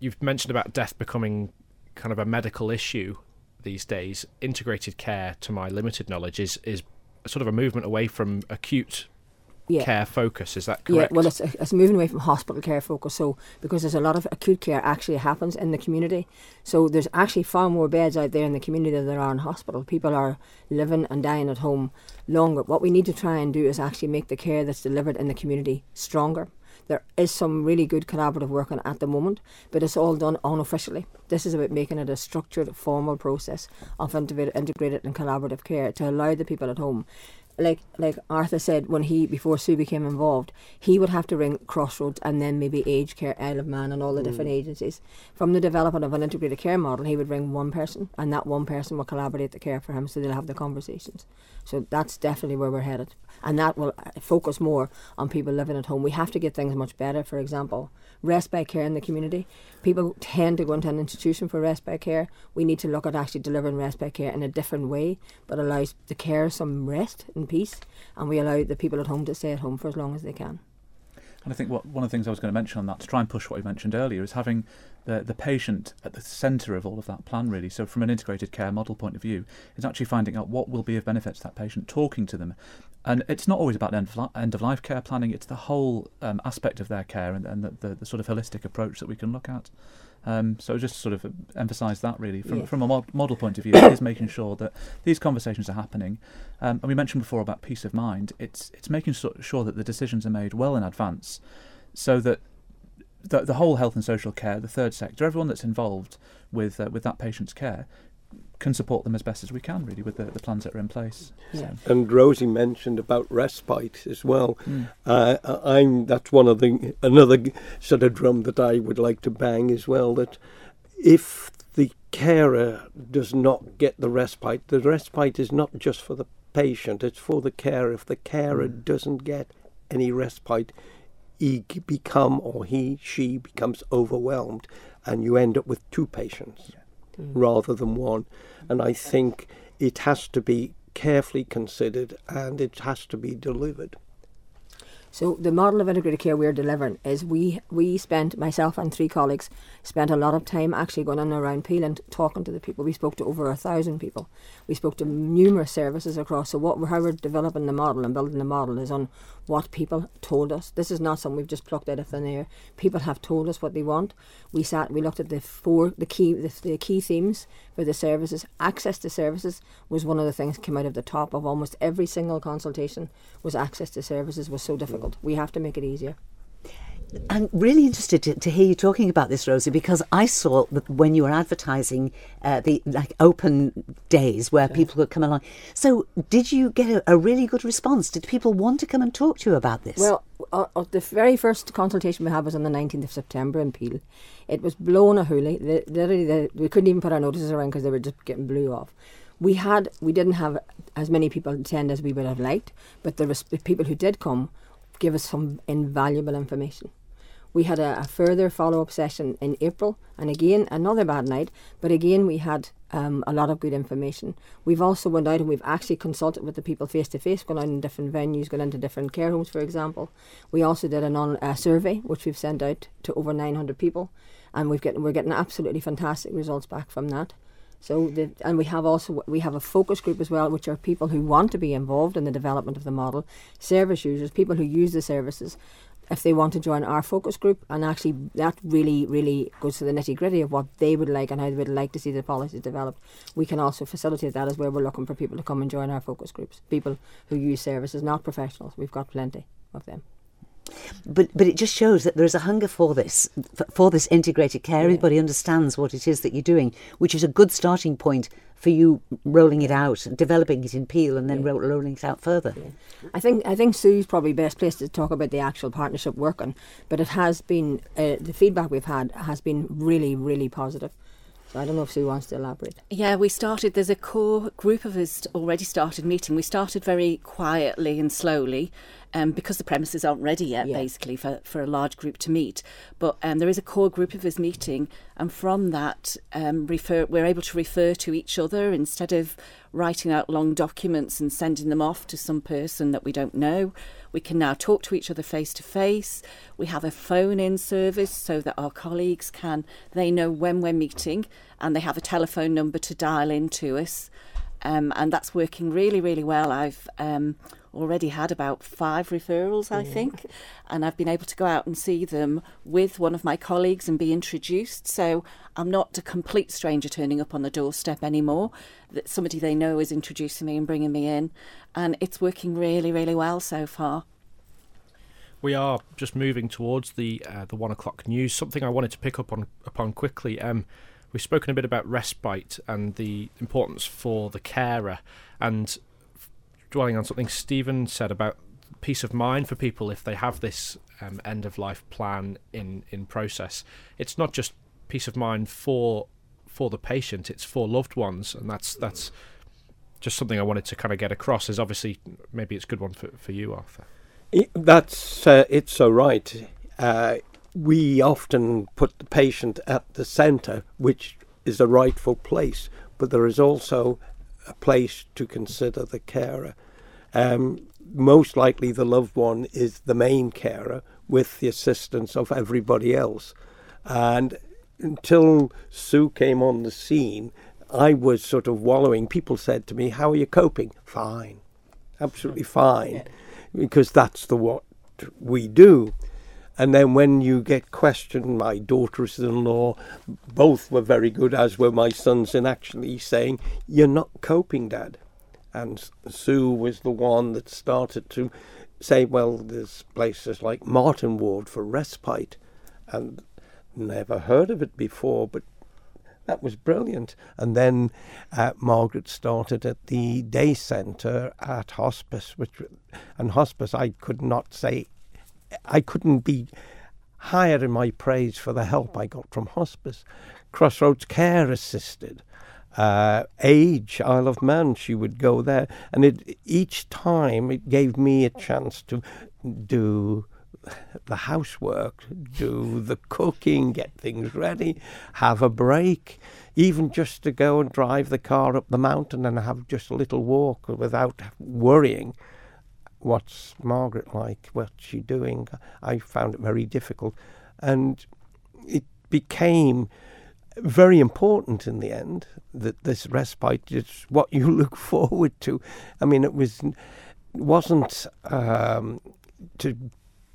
you've mentioned about death becoming kind of a medical issue these days. Integrated care, to my limited knowledge, is is sort of a movement away from acute yeah. care focus. Is that correct? Yeah, well, it's, it's moving away from hospital care focus. So, because there's a lot of acute care actually happens in the community. So, there's actually far more beds out there in the community than there are in hospital. People are living and dying at home longer. What we need to try and do is actually make the care that's delivered in the community stronger. There is some really good collaborative work on at the moment, but it's all done unofficially. This is about making it a structured, formal process of integrated and collaborative care to allow the people at home like like Arthur said when he before Sue became involved, he would have to ring Crossroads and then maybe Age Care, Isle of Man, and all the mm. different agencies. From the development of an integrated care model, he would ring one person, and that one person will collaborate the care for him, so they'll have the conversations. So that's definitely where we're headed, and that will uh, focus more on people living at home. We have to get things much better. For example, respite care in the community. People tend to go into an institution for respite care. We need to look at actually delivering respite care in a different way, but allows the care some rest and peace, and we allow the people at home to stay at home for as long as they can. And I think what, one of the things I was going to mention on that, to try and push what you mentioned earlier, is having the, the patient at the centre of all of that plan, really. So, from an integrated care model point of view, is actually finding out what will be of benefit to that patient, talking to them. And it's not always about end of, end of life care planning, it's the whole um, aspect of their care and, and the, the, the, sort of holistic approach that we can look at. Um, so just sort of emphasise that really from from a mod- model point of view is making sure that these conversations are happening. Um, and we mentioned before about peace of mind. It's it's making so- sure that the decisions are made well in advance, so that the, the whole health and social care, the third sector, everyone that's involved with uh, with that patient's care can support them as best as we can, really, with the, the plans that are in place. Yeah. So, And Rosie mentioned about respite as well. mm. Uh, I'm that's one of the another sort of drum that I would like to bang as well. That if the carer does not get the respite, the respite is not just for the patient; it's for the carer. If the carer Mm. doesn't get any respite, he become or he she becomes overwhelmed, and you end up with two patients Mm. rather than one. And I think it has to be carefully considered and it has to be delivered. So the model of integrated care we're delivering is we we spent myself and three colleagues spent a lot of time actually going on around Peel and talking to the people. We spoke to over a thousand people. We spoke to numerous services across. So what we're, how we're developing the model and building the model is on what people told us. This is not something we've just plucked out of thin air. People have told us what they want. We sat, we looked at the four the key the, the key themes for the services. Access to services was one of the things came out of the top of almost every single consultation. Was access to services was so difficult. Mm. We have to make it easier. I'm really interested to, to hear you talking about this, Rosie, because I saw that when you were advertising uh, the like open days where people could come along. So, did you get a, a really good response? Did people want to come and talk to you about this? Well, uh, uh, the very first consultation we had was on the 19th of September in Peel. It was blown a hoolie. The, literally, the, we couldn't even put our notices around because they were just getting blew off. We had, we didn't have as many people attend as we would have liked, but the res- the people who did come give us some invaluable information. We had a, a further follow up session in April, and again another bad night. But again, we had um, a lot of good information. We've also went out and we've actually consulted with the people face to face, gone out in different venues, gone into different care homes, for example. We also did an on a survey which we've sent out to over 900 people, and we've getting we're getting absolutely fantastic results back from that. So the, and we have also we have a focus group as well, which are people who want to be involved in the development of the model, service users, people who use the services. If they want to join our focus group, and actually that really, really goes to the nitty gritty of what they would like and how they would like to see the policies developed, we can also facilitate that as well. We're looking for people to come and join our focus groups, people who use services, not professionals. We've got plenty of them. But but it just shows that there is a hunger for this for, this integrated care. Everybody understands what it is that you're doing, which is a good starting point for you rolling it out, developing it in Peel, and then ro- rolling it out further. I think I think Sue's probably best placed to talk about the actual partnership working, but it has been uh, the feedback we've had has been really really positive. So I don't know if Sue wants to elaborate. Yeah, we started. There's a core group of us already started meeting. We started very quietly and slowly, um, because the premises aren't ready yet, Yeah. basically for, for a large group to meet. But um, there is a core group of us meeting, and from that, um, refer we're able to refer to each other instead of writing out long documents and sending them off to some person that we don't know. We can now talk to each other face to face. We have a phone in service so that our colleagues can, they know when we're meeting and they have a telephone number to dial in to us. Um, and that's working really, really well. I've um, already had about five referrals, I think, and I've been able to go out and see them with one of my colleagues and be introduced. So I'm not a complete stranger turning up on the doorstep anymore. That somebody they know is introducing me and bringing me in, and it's working really, really well so far. We are just moving towards the uh, the one o'clock news. Something I wanted to pick up on upon quickly. Um, we've spoken a bit about respite and the importance for the carer, and dwelling on something Steven said about peace of mind for people if they have this um, end of life plan in in process. It's not just peace of mind for for the patient; it's for loved ones, and that's that's just something I wanted to kind of get across. Is obviously maybe it's a good one for for you, Arthur. I- That's uh, it's so right. Uh, we often put the patient at the centre, which is a rightful place, but there is also a place to consider the carer. Um, most likely, the loved one is the main carer with the assistance of everybody else. And until Sue came on the scene, I was sort of wallowing. People said to me, "How are you coping?" Fine, absolutely fine, because that's the what we do. And then when you get questioned, my daughters-in-law, both were very good, as were my sons, in actually saying, "You're not coping, Dad." And Sue was the one that started to say, "Well, there's places like Martin Ward for respite." and never heard of it before, but that was brilliant. And then uh, Margaret started at the day centre at hospice, which and hospice I could not say, I couldn't be higher in my praise for the help I got from hospice. Crossroads Care assisted. Uh, age, Isle of Man, she would go there, and it each time it gave me a chance to do the housework, do the cooking, get things ready, have a break, even just to go and drive the car up the mountain and have just a little walk without worrying. What's Margaret like? What's she doing? I found it very difficult. And it became very important in the end that this respite is what you [laughs] look forward to. I mean, it was wasn't um, to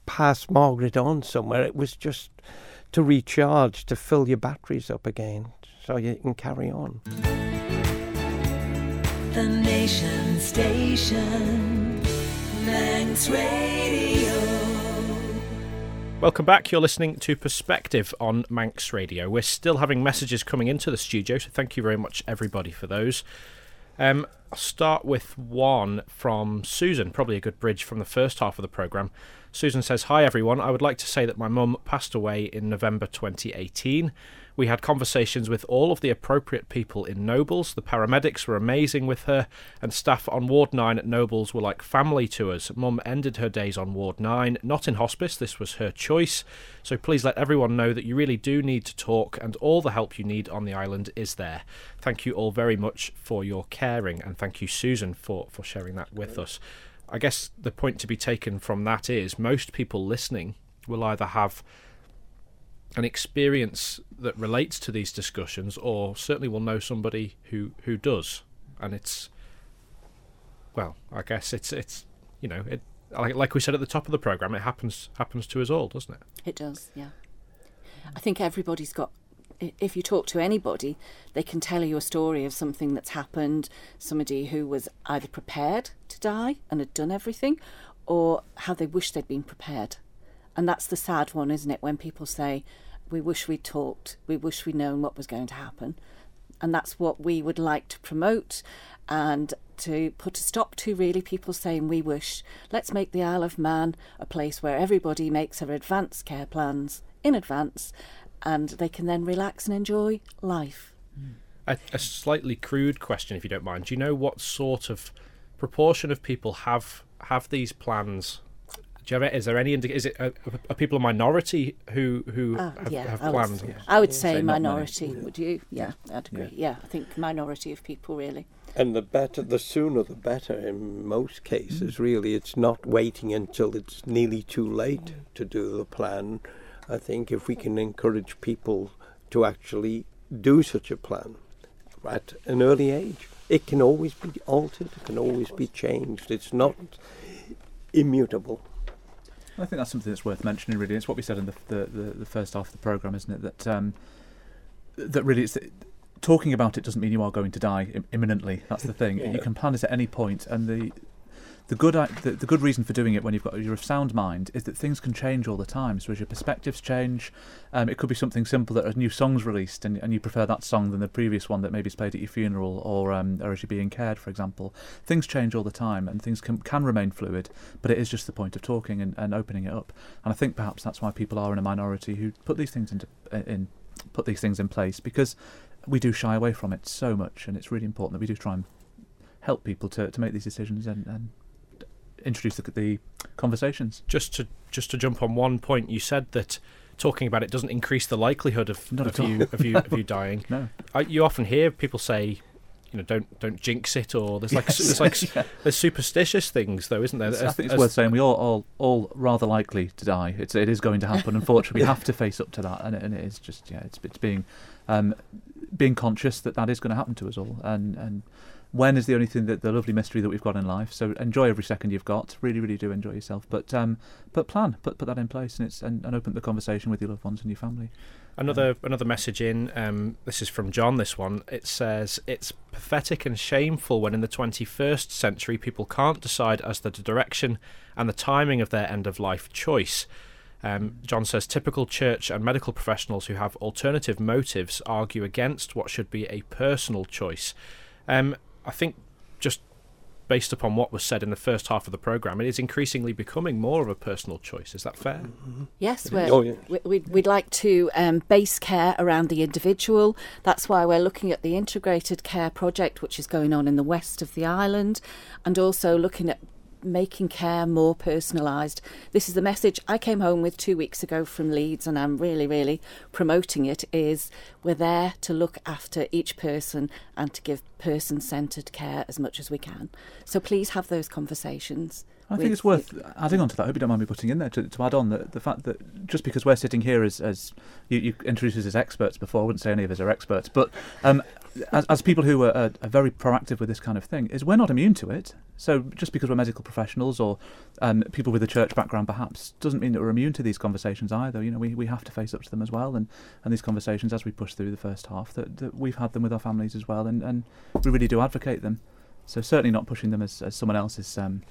pass Margaret on somewhere. It was just to recharge, to fill your batteries up again, so you can carry on. The Nation Station, Radio. Welcome back. You're listening to Perspective on Manx Radio. We're still having messages coming into the studio, so thank you very much, everybody, for those. Um, I'll start with one from Susan, probably a good bridge from the first half of the programme. Susan says, Hi everyone, I would like to say that my mum passed away in November 2018. We had conversations with all of the appropriate people in Nobles. The paramedics were amazing with her, and staff on Ward 9 at Nobles were like family to us. Mum ended her days on Ward 9, not in hospice, this was her choice. So please let everyone know that you really do need to talk, and all the help you need on the island is there. Thank you all very much for your caring, and thank you, Susan, for, for sharing that with us. I guess the point to be taken from that is most people listening will either have an experience that relates to these discussions or certainly will know somebody who who does and it's well i guess it's it's you know it like, like we said at the top of the program it happens happens to us all doesn't it It does, yeah. I think everybody's got. If you talk to anybody, they can tell you a story of something that's happened, somebody who was either prepared to die and had done everything, or how they wish they'd been prepared. And that's the sad one, isn't it? When people say, "We wish we'd talked, we wish we'd known what was going to happen," and that's what we would like to promote and to put a stop to really people saying we wish. Let's make the Isle of Man a place where everybody makes their advanced care plans in advance and they can then relax and enjoy life. a, a slightly crude question if you don't mind. Do you know what sort of proportion of people have have these plans do you have, is there any is it are, are people a minority who who Ah, have, yeah, have I plans would, I would say Say not many. minority. Would you? Yeah, I'd agree. Yeah. I think minority of people really. And the better, the sooner the better in most cases, mm. really. It's not waiting until it's nearly too late mm. to do the plan. I think if we can encourage people to actually do such a plan at an early age, it can always be altered, it can always be changed. It's not immutable. I think that's something that's worth mentioning. Really, it's what we said in the the, the, the first half of the program, isn't it? That um, that really it's talking about it doesn't mean you are going to die Im- imminently. That's the thing. You can plan it at any point, and the the good the, the good reason for doing it when you've got you're of sound mind is that things can change all the time. So as your perspectives change, um, it could be something simple that a new song's released and, and you prefer that song than the previous one that maybe is played at your funeral or um, or as you're being cared, for example. Things change all the time and things can can remain fluid, but it is just the point of talking and, and opening it up. And I think perhaps that's why people are in a minority who put these things into in put these things in place because we do shy away from it so much, and it's really important that we do try and help people to, to make these decisions and, and introduce the, the conversations. just to just to jump on one point you said that talking about it doesn't increase the likelihood of, of you of you of [laughs] you dying No, I, you often hear people say you know don't don't jinx it or there's like Yes. there's like [laughs] there's superstitious things though isn't there I think it's as- worth saying we all, all all rather likely to die. It's it is going to happen. [laughs] Unfortunately, we have to face up to that, and it, and it is just yeah, it's it's being um, being conscious that that is going to happen to us all, and and when is the only thing that the lovely mystery that we've got in life. So enjoy every second you've got. Really, really do enjoy yourself, but um, but plan, put put that in place, and it's and, and open the conversation with your loved ones and your family. Another another message in. Um, this is from John. This one. It says it's pathetic and shameful when in the 21st century people can't decide as to the direction and the timing of their end of life choice. Um, John says typical church and medical professionals who have alternative motives argue against what should be a personal choice. Um, I think just based upon what was said in the first half of the programme, it is increasingly becoming more of a personal choice. Is that fair? Yes, we're, Oh, yeah. we, we'd, we'd like to um, base care around the individual. That's why we're looking at the integrated care project, which is going on in the west of the island, and also looking at making care more personalised. This is the message I came home with two weeks ago from Leeds, and I'm really, really promoting it. Is we're there to look after each person and to give person-centred care as much as we can. So please have those conversations. I think it's worth adding on to that. I hope you don't mind me putting in there to, to add on the, the fact that just because we're sitting here as, as you, you introduced us as experts before, I wouldn't say any of us are experts, but um, as, as people who are, are, are very proactive with this kind of thing, is we're not immune to it. So just because we're medical professionals or um, people with a church background, perhaps, doesn't mean that we're immune to these conversations either. You know, we, we have to face up to them as well, and, and these conversations as we push through the first half, that, that we've had them with our families as well, and, and we really do advocate them. So certainly not pushing them as, as someone else's um,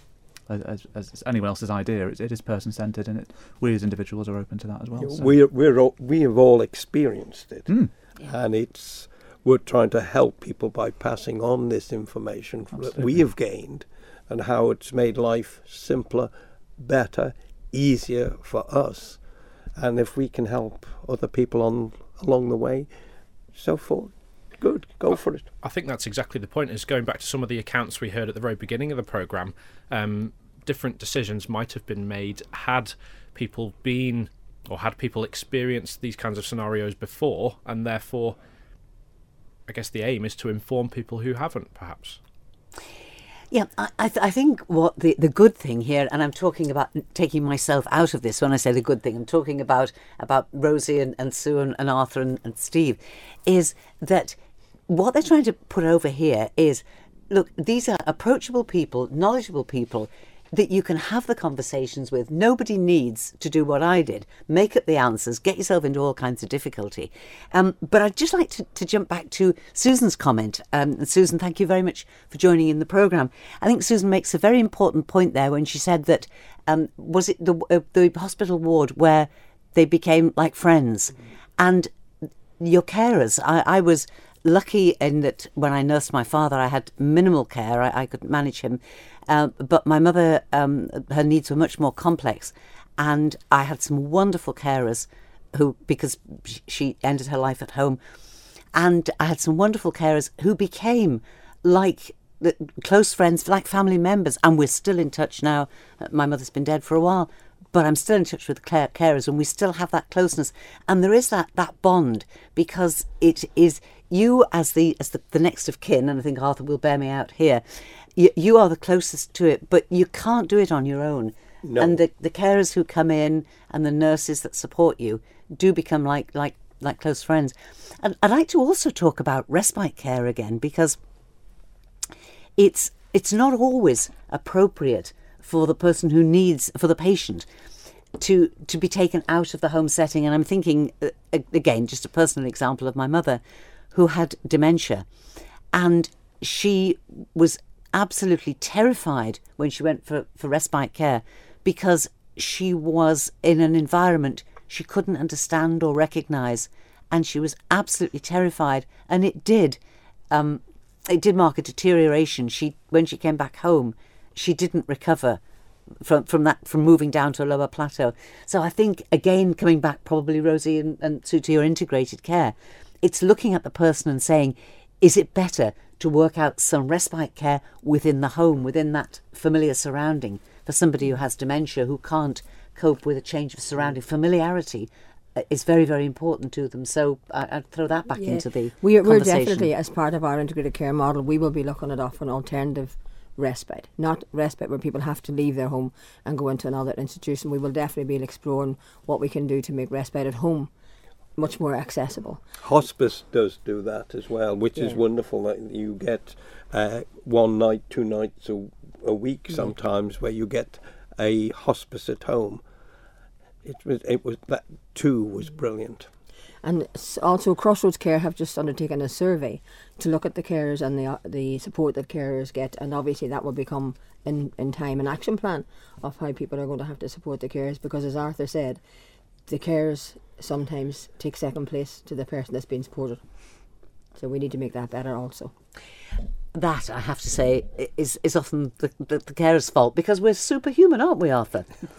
as, as, as anyone else's idea. It, it is person centred, and it, we as individuals are open to that as well. so- We're, we're all, we have all experienced it, Mm. and it's we're trying to help people by passing on this information that we have gained, and how it's made life simpler, better, easier for us, and if we can help other people on along the way, so forth. Good, go for it. I think that's exactly the point. Is going back to some of the accounts we heard at the very beginning of the program. Um, different decisions might have been made had people been or had people experienced these kinds of scenarios before, and therefore, I guess the aim is to inform people who haven't, perhaps. Yeah, I, th- I think what the, the good thing here, and I'm talking about taking myself out of this when I say the good thing, I'm talking about about Rosie and, and Sue and, and Arthur and, and Steve, is that what they're trying to put over here is look, these are approachable people, knowledgeable people that you can have the conversations with. Nobody needs to do what I did make up the answers, get yourself into all kinds of difficulty. Um, but I'd just like to, to jump back to Susan's comment. Um, Susan, thank you very much for joining in the programme. I think Susan makes a very important point there when she said that um, was it the, uh, the hospital ward where they became like friends? And your carers, I, I was lucky in that when I nursed my father, I had minimal care. I, I could manage him. Uh, but my mother, um, her needs were much more complex. And I had some wonderful carers who, because she ended her life at home, and I had some wonderful carers who became like close friends, like family members, and we're still in touch now. Uh, My mother's been dead for a while, but I'm still in touch with the care- carers, and we still have that closeness. And there is that that bond because it is you as the as the, the next of kin, and I think Arthur will bear me out here. You, you are the closest to it, but you can't do it on your own. No. And the, the carers who come in and the nurses that support you do become like like like close friends. And I'd like to also talk about respite care again because it's it's not always appropriate for the person who needs for the patient to to be taken out of the home setting and i'm thinking uh, again just a personal example of my mother who had dementia and she was absolutely terrified when she went for, for respite care because she was in an environment she couldn't understand or recognize and she was absolutely terrified and it did um, it did mark a deterioration. She when she came back home, she didn't recover from from that from moving down to a lower plateau. So I think again coming back probably Rosie and, and Sue to your integrated care, it's looking at the person and saying, is it better to work out some respite care within the home, within that familiar surrounding for somebody who has dementia who can't cope with a change of surrounding familiarity uh, is very very important to them. So I, I'd throw that back Yeah. into the we are, we're definitely, as part of our integrated care model, we will be looking at offering alternative respite, not respite where people have to leave their home and go into another institution. We will definitely be exploring what we can do to make respite at home much more accessible. Hospice does do that as well, which is wonderful. That you get uh, one night, two nights a, a week sometimes, where you get a hospice at home. It was it was that too was brilliant. And also, Crossroads Care have just undertaken a survey to look at the carers and the uh, the support that carers get, and obviously that will become in in time an action plan of how people are going to have to support the carers. Because as Arthur said, the carers sometimes take second place to the person that's being supported. So we need to make that better also. That, I have to say, is, is often the, the, the carer's fault because we're superhuman, aren't we, Arthur? [laughs]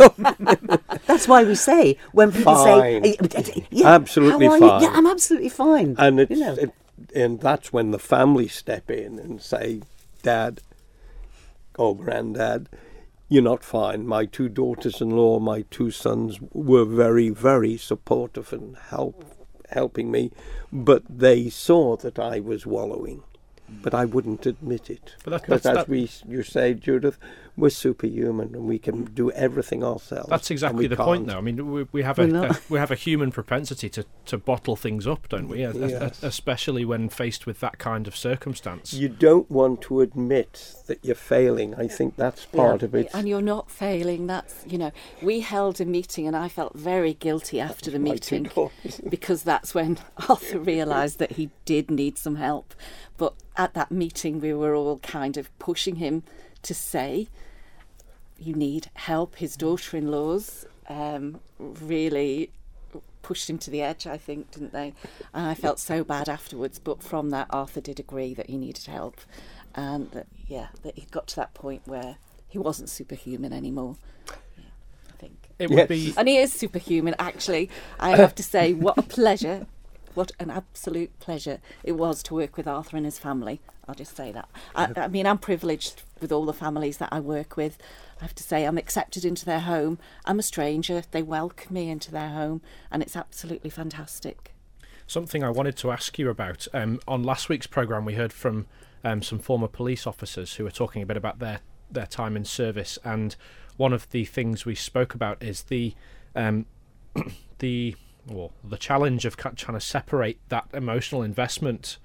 That's why we say, when people Fine. say. "Eh, eh, yeah, Absolutely how are you?" fine. Yeah, I'm absolutely fine. and it's you know. it, and that's when the family step in and say, "Dad or Granddad, you're not fine." My two daughters-in-law, my two sons were very, very supportive and help helping me, but they saw that I was wallowing. But I wouldn't admit it. But that- because that's- as that- we, you say, Judith, we're superhuman and we can do everything ourselves. That's exactly the point, can't. though. I mean, we, we have a, a we have a human propensity to, to bottle things up, don't we? A- a- especially when faced with that kind of circumstance. You don't want to admit that you're failing. I think that's part of it. And you're not failing. That's, you know, we held a meeting and I felt very guilty after the [laughs] meeting [laughs] because that's when [laughs] Arthur realised that he did need some help. But at that meeting, we were all kind of pushing him to say, you need help. His daughter in laws um, really pushed him to the edge, I think, didn't they? And I felt so bad afterwards. But from that, Arthur did agree that he needed help. And that, yeah, that he got to that point where he wasn't superhuman anymore. Yeah, I think. It Yes. would be And he is superhuman, actually. I have to say, what a pleasure, what an absolute pleasure it was to work with Arthur and his family. I'll just say that. I, I mean, I'm privileged with all the families that I work with. I have to say, I'm accepted into their home. I'm a stranger. They welcome me into their home, and it's absolutely fantastic. something I wanted to ask you about. Um, on last week's program, we heard from um, some former police officers who were talking a bit about their their time in service, and one of the things we spoke about is the um, [clears throat] the well, the challenge of trying to separate that emotional investment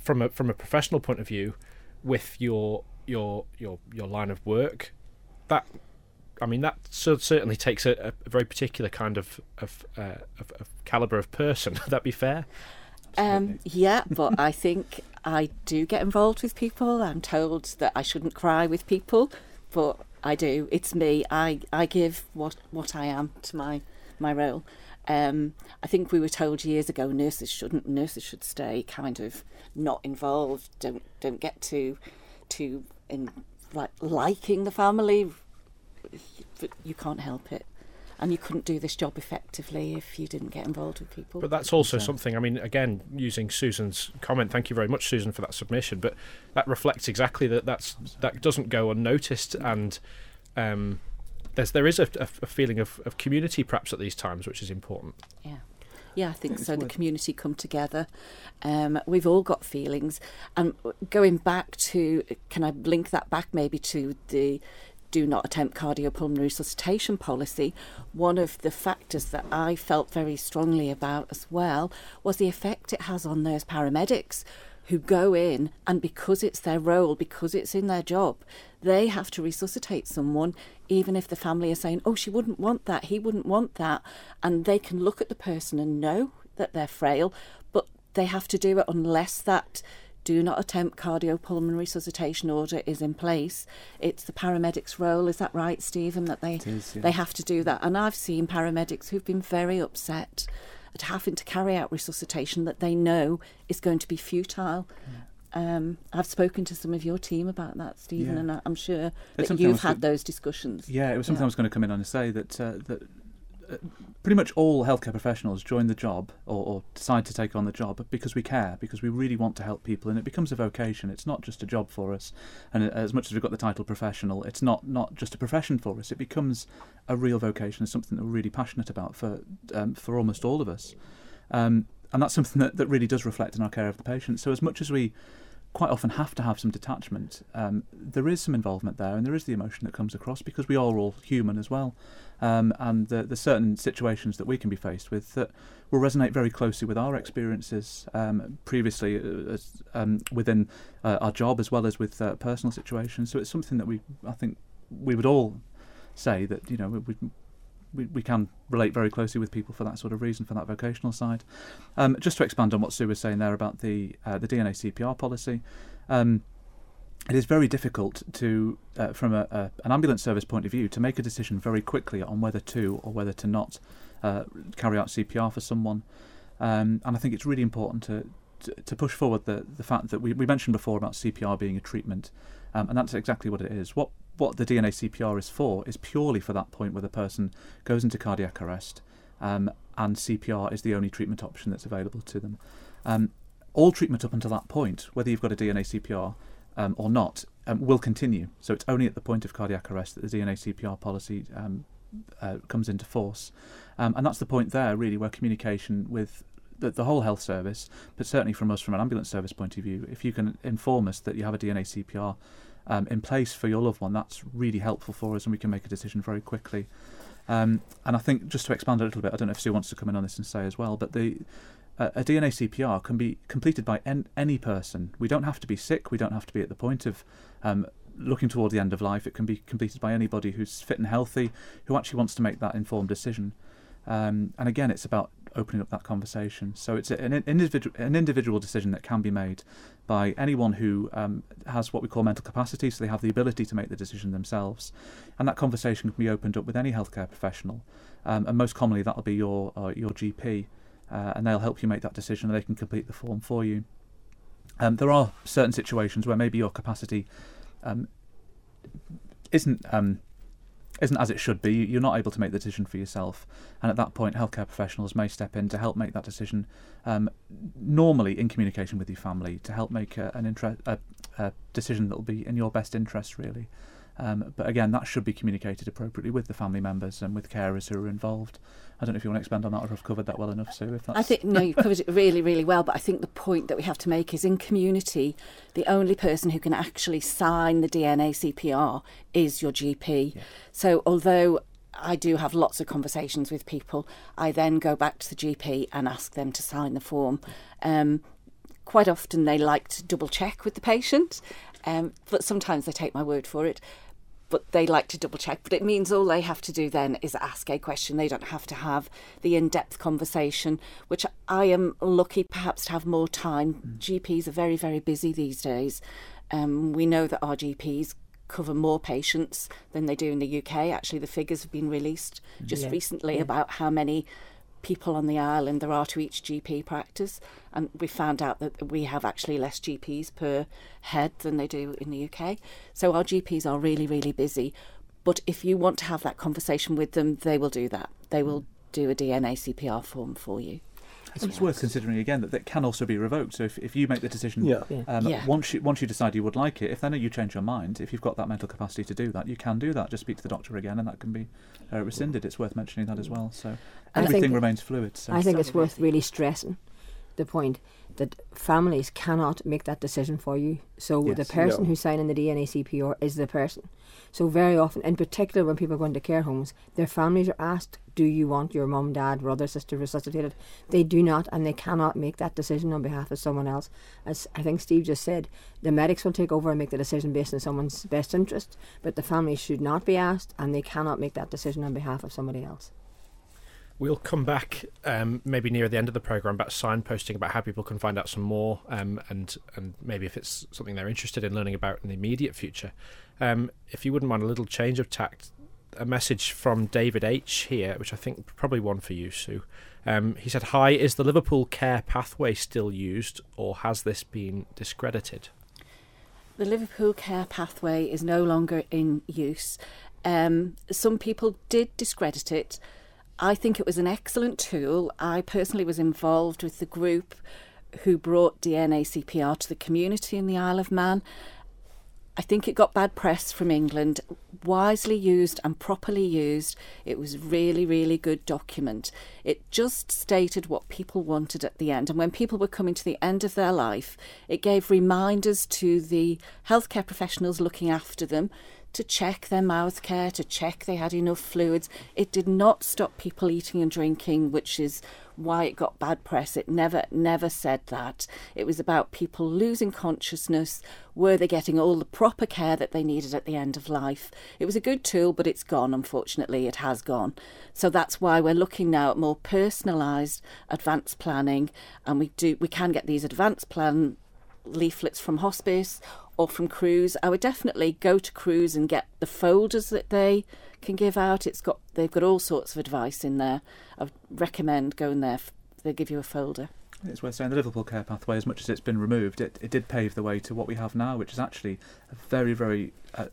from a from a professional point of view with your your your your line of work. That I mean, that certainly takes a, a very particular kind of of, uh, of, of caliber of person. [laughs] Would that be fair? Um, yeah, but I think I do get involved with people. I'm told that I shouldn't cry with people, but I do. It's me. I, I give what, what I am to my my role. Um, I think we were told years ago nurses shouldn't. Nurses should stay kind of not involved. Don't don't get too to in like liking the family. But you can't help it. And you couldn't do this job effectively if you didn't get involved with people. But that's also something. I mean, again, using Susan's comment. Thank you very much, Susan, for that submission. But that reflects exactly that. That's that doesn't go unnoticed, and um, there's there is a, a, a feeling of, of community perhaps at these times, which is important. Yeah. Yeah, I think so. The community come together. Um, we've all got feelings. And going back to, can I link that back maybe to the do not attempt cardiopulmonary resuscitation policy? One of the factors that I felt very strongly about as well was the effect it has on those paramedics who go in and because it's their role, because it's in their job, they have to resuscitate someone, even if the family are saying, oh, she wouldn't want that, he wouldn't want that. And they can look at the person and know that they're frail, but they have to do it unless that do not attempt cardiopulmonary resuscitation order is in place. It's the paramedics' role, is that right, Steven? That they is, yeah. they have to do that. And I've seen paramedics who've been very upset at having to carry out resuscitation that they know is going to be futile. Um, I've spoken to some of your team about that, Steven, Yeah. and I'm sure that you've had those discussions. Yeah, it was something Yeah. I was going to come in on and say that uh, that pretty much all healthcare professionals join the job or, or decide to take on the job because we care, because we really want to help people, and it becomes a vocation. It's not just a job for us, and as much as we've got the title professional, it's not not just a profession for us. It becomes a real vocation. Something that we're really passionate about for um, for almost all of us, um, and that's something that, that really does reflect in our care of the patient. So as much as we quite often have to have some detachment. Um, there is some involvement there, and there is the emotion that comes across because we are all human as well. Um, and the, there's certain situations that we can be faced with that will resonate very closely with our experiences um, previously uh, um, within uh, our job as well as with uh, personal situations. So it's something that we, I think, we would all say that you know we, we, we can relate very closely with people for that sort of reason, for that vocational side. Um, just to expand on what Sue was saying there about the uh, the DNA CPR policy. Um, it is very difficult to, uh, from a, a, an ambulance service point of view, to make a decision very quickly on whether to or whether to not uh, carry out CPR for someone. Um, and I think it's really important to, to, to, push forward the, the fact that we, we mentioned before about CPR being a treatment, um, and that's exactly what it is. What what the DNA CPR is for is purely for that point where the person goes into cardiac arrest, um, and CPR is the only treatment option that's available to them. Um, all treatment up until that point, whether you've got a DNA CPR um, or not, um, will continue. So it's only at the point of cardiac arrest that the DNA CPR policy um, uh, comes into force. Um, and that's the point there, really, where communication with the, the, whole health service, but certainly from us from an ambulance service point of view, if you can inform us that you have a DNA CPR um, in place for your loved one, that's really helpful for us and we can make a decision very quickly. Um, and I think just to expand a little bit, I don't know if Sue wants to come in on this and say as well, but the uh, a DNA CPR can be completed by en- any person. We don't have to be sick. We don't have to be at the point of um, looking toward the end of life. It can be completed by anybody who's fit and healthy, who actually wants to make that informed decision. Um, and again, it's about opening up that conversation. So it's an individual an individual decision that can be made by anyone who um, has what we call mental capacity, so they have the ability to make the decision themselves. And that conversation can be opened up with any healthcare professional, um, and most commonly that'll be your uh, your GP, uh, and they'll help you make that decision. and They can complete the form for you. Um, there are certain situations where maybe your capacity um, isn't um, isn't as it should be. You're not able to make the decision for yourself, and at that point, healthcare professionals may step in to help make that decision. Um, normally, in communication with your family, to help make a, an interest, a, a decision that will be in your best interest, really. Um, but again, that should be communicated appropriately with the family members and with carers who are involved. I don't know if you want to expand on that or if I've covered that well enough, Sue. If that's... I think, no, you've covered it really, really well. But I think the point that we have to make is in community, the only person who can actually sign the DNA CPR is your GP. Yeah. So although I do have lots of conversations with people, I then go back to the GP and ask them to sign the form. Um, quite often they like to double check with the patient, um, but sometimes they take my word for it but they like to double check. But it means all they have to do then is ask a question. They don't have to have the in depth conversation, which I am lucky perhaps to have more time. Mm. GPs are very, very busy these days. Um, we know that our GPs cover more patients than they do in the UK. Actually, the figures have been released just yeah. recently yeah. about how many people on the island there are to each GP practice, and we found out that we have actually less GPs per head than they do in the UK. So our GPs are really, really busy. But if you want to have that conversation with them, they will do that. They will do a DNA CPR form for you. It's worth considering again that that can also be revoked. So if, if you make the decision, yeah. Um, yeah. once you once you decide you would like it, if then you change your mind, if you've got that mental capacity to do that, you can do that. Just speak to the doctor again, and that can be uh, rescinded. It's worth mentioning that as well. So everything remains fluid. So. I think it's worth really stressing the point that families cannot make that decision for you. So yes, the person no. who's signing the DNA CPR is the person. So very often, in particular when people go into care homes, their families are asked, "Do you want your mum, dad, brother, sister resuscitated?" They do not, and they cannot make that decision on behalf of someone else. As I think Steve just said, the medics will take over and make the decision based on someone's best interest, but the family should not be asked, and they cannot make that decision on behalf of somebody else. We'll come back um, maybe near the end of the program about signposting about how people can find out some more um, and and maybe if it's something they're interested in learning about in the immediate future. Um, if you wouldn't mind a little change of tact, a message from David H here, which I think probably one for you, Sue. Um, he said, "Hi, is the Liverpool Care Pathway still used, or has this been discredited?" The Liverpool Care Pathway is no longer in use. Um, some people did discredit it I think it was an excellent tool. I personally was involved with the group who brought DNA CPR to the community in the Isle of Man. I think it got bad press from England. Wisely used and properly used, it was really, really good document. It just stated what people wanted at the end. And when people were coming to the end of their life, it gave reminders to the healthcare professionals looking after them to check their mouth care, to check they had enough fluids. It did not stop people eating and drinking, which is why it got bad press. It never, never said that. It was about people losing consciousness. Were they getting all the proper care that they needed at the end of life? It was a good tool, but it's gone, unfortunately. It has gone. So that's why we're looking now at more personalised advanced planning, and we do we can get these advanced plan leaflets from hospice or from Cruse. I would definitely go to Cruse and get the folders that they can give out. It's got they've got all sorts of advice in there. I would recommend going there. They give you a folder. It's worth saying the Liverpool Care Pathway, as much as it's been removed, it, it did pave the way to what we have now, which is actually a very, very uh,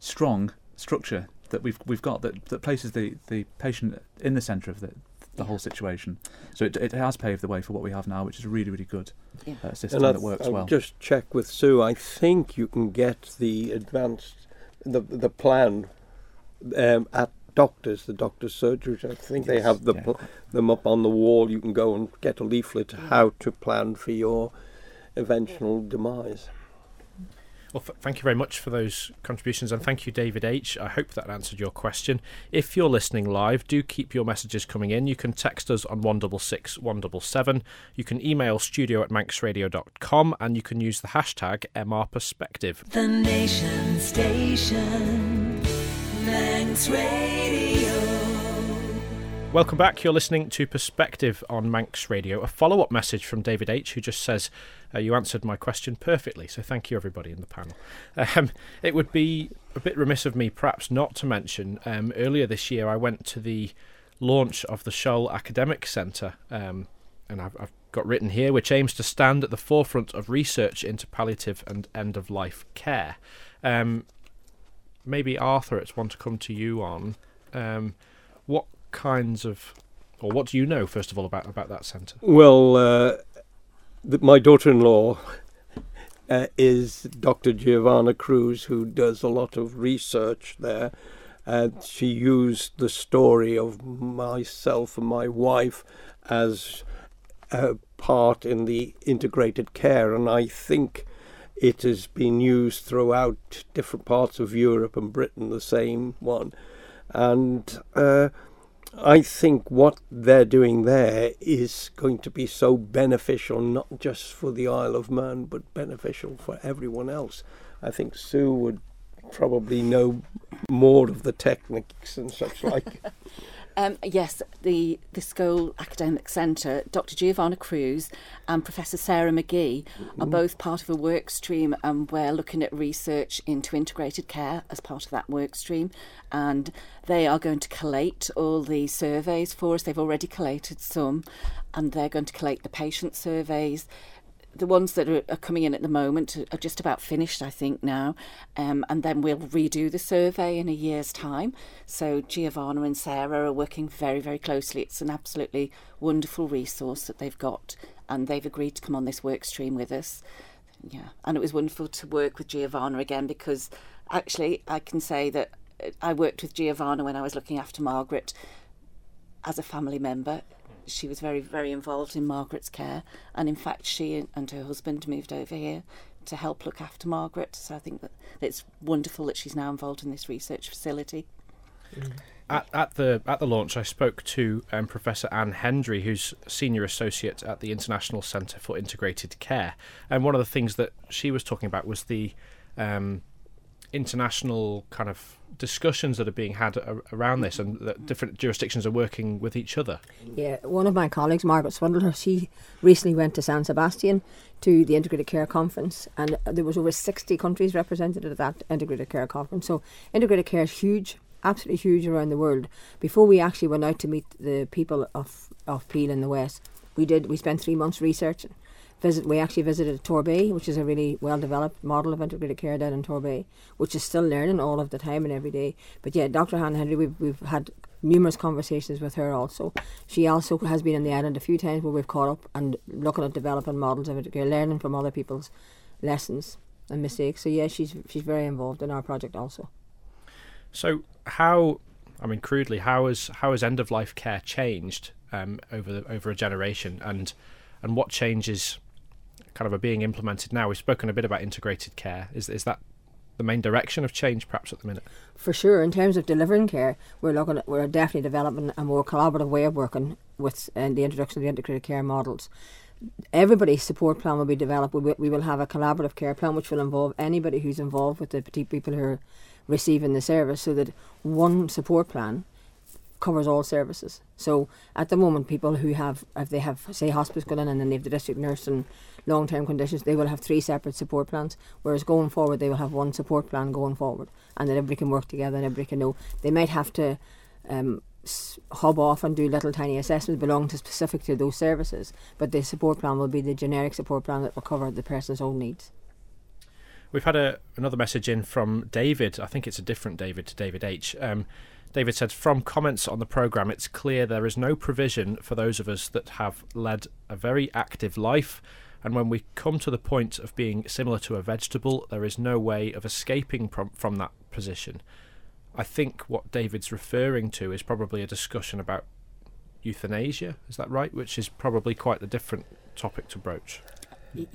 strong structure that we've we've got that, that places the, the patient in the centre of the the whole situation. So it, it has paved the way for what we have now, which is a really, really good Yeah. uh, system And that I've, works I've well. just check with Sue. I think you can get the advanced, the the plan um, at doctors, the doctor's surgeries. I think they have the Yeah. pl- them up on the wall. You can go and get a leaflet how to plan for your eventual demise. Well, f- thank you very much for those contributions, and thank you, David H. I hope that answered your question. If you're listening live, do keep your messages coming in. You can text us on 166 177. You can email studio at manxradio.com, and you can use the hashtag MRPerspective. The Nation Station. Manx Radio. Welcome back. You're listening to Perspective on Manx Radio. A follow up message from David H., who just says, uh, You answered my question perfectly. So thank you, everybody in the panel. Um, it would be a bit remiss of me, perhaps, not to mention um, earlier this year I went to the launch of the Shoal Academic Centre, um, and I've, I've got written here, which aims to stand at the forefront of research into palliative and end of life care. Um, maybe Arthur, it's one to come to you on. Um, what kinds of, or what do you know first of all about about that centre? Well, uh, th- my daughter-in-law uh, is Dr. Giovanna Cruz, who does a lot of research there. And she used the story of myself and my wife as a part in the integrated care, and I think it has been used throughout different parts of Europe and Britain, the same one. And uh, I think what they're doing there is going to be so beneficial, not just for the Isle of Man, but beneficial for everyone else. I think Sue would probably know more of the techniques and such like. [laughs] Um, yes, the the School Academic Centre, Dr. Giovanna Cruz and Professor Sarah McGee are both part of a work stream, and we're looking at research into integrated care as part of that work stream. And they are going to collate all the surveys for us. They've already collated some, and they're going to collate the patient surveys the ones that are, are coming in at the moment are just about finished, I think, now. Um, and then we'll redo the survey in a year's time. So Giovanna and Sarah are working very, very closely. It's an absolutely wonderful resource that they've got, and they've agreed to come on this work stream with us. Yeah, and it was wonderful to work with Giovanna again because actually I can say that I worked with Giovanna when I was looking after Margaret as a family member. She was very, very involved in Margaret's care, and in fact, she and her husband moved over here to help look after Margaret. So I think that it's wonderful that she's now involved in this research facility. At, at the at the launch, I spoke to um, Professor Anne Hendry, who's senior associate at the International Centre for Integrated Care, and one of the things that she was talking about was the um, international kind of discussions that are being had around this, and that different jurisdictions are working with each other. Yeah, one of my colleagues, Margaret Swindler, she recently went to San Sebastian to the Integrated Care Conference, and there was over 60 countries represented at that Integrated Care Conference. So integrated care is huge, absolutely huge around the world. Before we actually went out to meet the people of, of Peel in the West, we did we spent three months researching. Visit, we actually visited Torbay, which is a really well developed model of integrated care down in Torbay, which is still learning all of the time and every day. But yeah, Dr. Anne Hendry, we've, we've had numerous conversations with her also. She also has been in the island a few times where we've caught up and looking at developing models of integrated care, learning from other people's lessons and mistakes. So yeah, she's she's very involved in our project also. So how, I mean, crudely, how has how has end of life care changed um, over the, over a generation, and and what changes kind of are being implemented now? We've spoken a bit about integrated care. Is is that the main direction of change, perhaps at the minute. For sure, in terms of delivering care, we're looking at, we're definitely developing a more collaborative way of working with uh, the introduction of the integrated care models. Everybody's support plan will be developed. We we will have a collaborative care plan which will involve anybody who's involved with the people who are receiving the service, so that one support plan covers all services. So at the moment, people who have, if they have, say, hospice going in and then they have the district nurse and long term conditions, they will have three separate support plans. Whereas going forward, they will have one support plan going forward, and then everybody can work together and everybody can know. They might have to um, hub off and do little tiny assessments belonging to specific to those services, but the support plan will be the generic support plan that will cover the person's own needs. We've had a, another message in from David. I think it's a different David to David H. Um, David said, From comments on the programme, it's clear there is no provision for those of us that have led a very active life. And when we come to the point of being similar to a vegetable, there is no way of escaping from, from that position. I think what David's referring to is probably a discussion about euthanasia. Is that right? Which is probably quite a different topic to broach.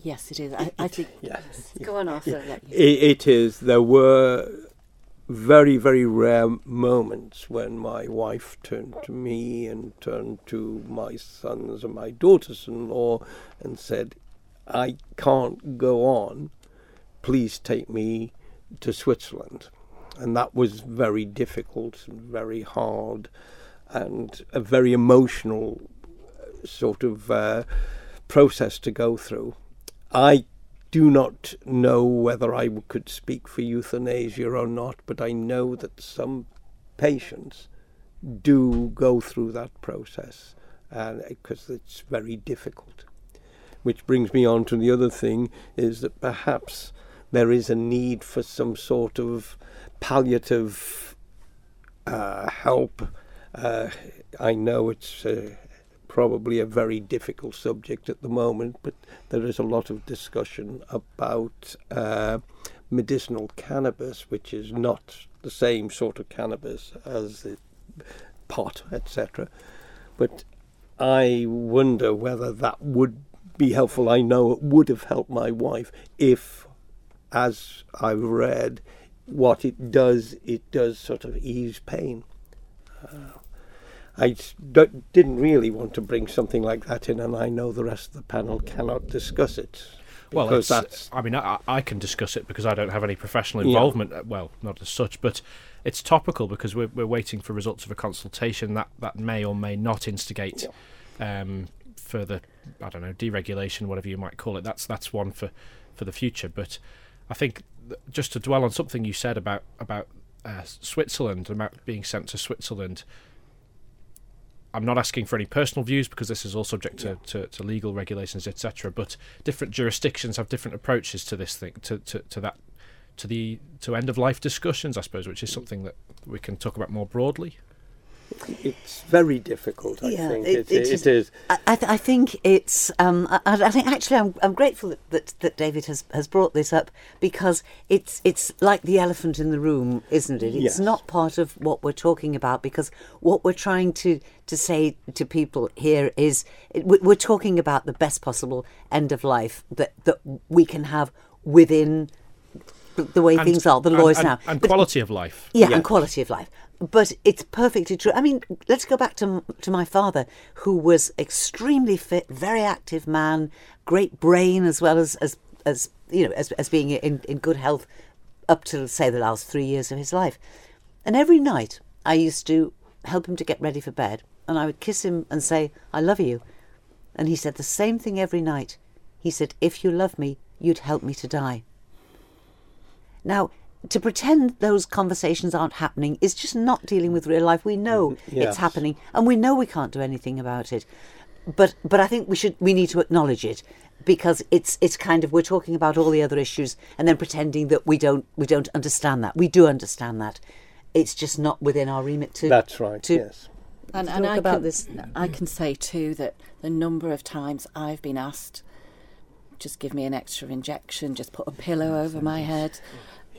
Yes, it is. I, I think. Yeah. Go on, Arthur. let you- It, it is. There were very, very rare moments when my wife turned to me and turned to my sons and my daughters in law and said, I can't go on. Please take me to Switzerland. And that was very difficult and very hard and a very emotional uh, sort of uh, process to go through. I do not know whether I could speak for euthanasia or not, but I know that some patients do go through that process because it's very difficult. Which brings me on to the other thing is that perhaps there is a need for some sort of palliative uh, help. Uh, I know it's uh, probably a very difficult subject at the moment, but there is a lot of discussion about uh, medicinal cannabis, which is not the same sort of cannabis as the pot, etc. But I wonder whether that would be helpful. I know it would have helped my wife if, as I've read, what it does, it does sort of ease pain. Uh, I d- didn't really want to bring something like that in, and I know the rest of the panel cannot discuss it. Well, it's, that's I mean, I, I can discuss it because I don't have any professional involvement. uh, Well, not as such, but it's topical because we're, we're waiting for results of a consultation that, that may or may not instigate um, further, I don't know, deregulation, whatever you might call it. That's that's one for, for the future. But I think th- just to dwell on something you said about about uh, Switzerland, about being sent to Switzerland. I'm not asking for any personal views because this is all subject to, to, to legal regulations, etc. But different jurisdictions have different approaches to this thing, to, to, to that, to the to end of life discussions, I suppose, which is something that we can talk about more broadly. It's very difficult. I think it, it, it is. I, I, th- I think it's. Um, I, I I think actually, I'm, I'm grateful that, that, that David has, has brought this up because it's it's like the elephant in the room, isn't it? It's Yes. not part of what we're talking about because what we're trying to, to say to people here is we- we're talking about the best possible end of life that that we can have within the, the way things are, the and- laws and, now, and But- quality of life. yeah, Yeah. and quality of life. But it's perfectly true. I mean, let's go back to to my father, who was extremely fit, very active man, great brain as well as as as you know as as being in in good health up to say the last three years of his life. And every night, I used to help him to get ready for bed, and I would kiss him and say, "I love you," and he said the same thing every night. He said, "If you love me, you'd help me to die." Now, to pretend those conversations aren't happening is just not dealing with real life. We know mm-hmm. yes. it's happening, and we know we can't do anything about it. But but I think we should we need to acknowledge it because it's it's kind of we're talking about all the other issues and then pretending that we don't we don't understand that. We do understand that. It's just not within our remit to. That's right. to- yes. And, talk and I about can, this. I can say too that the number of times I've been asked, just give me an extra injection, just put a pillow over my head.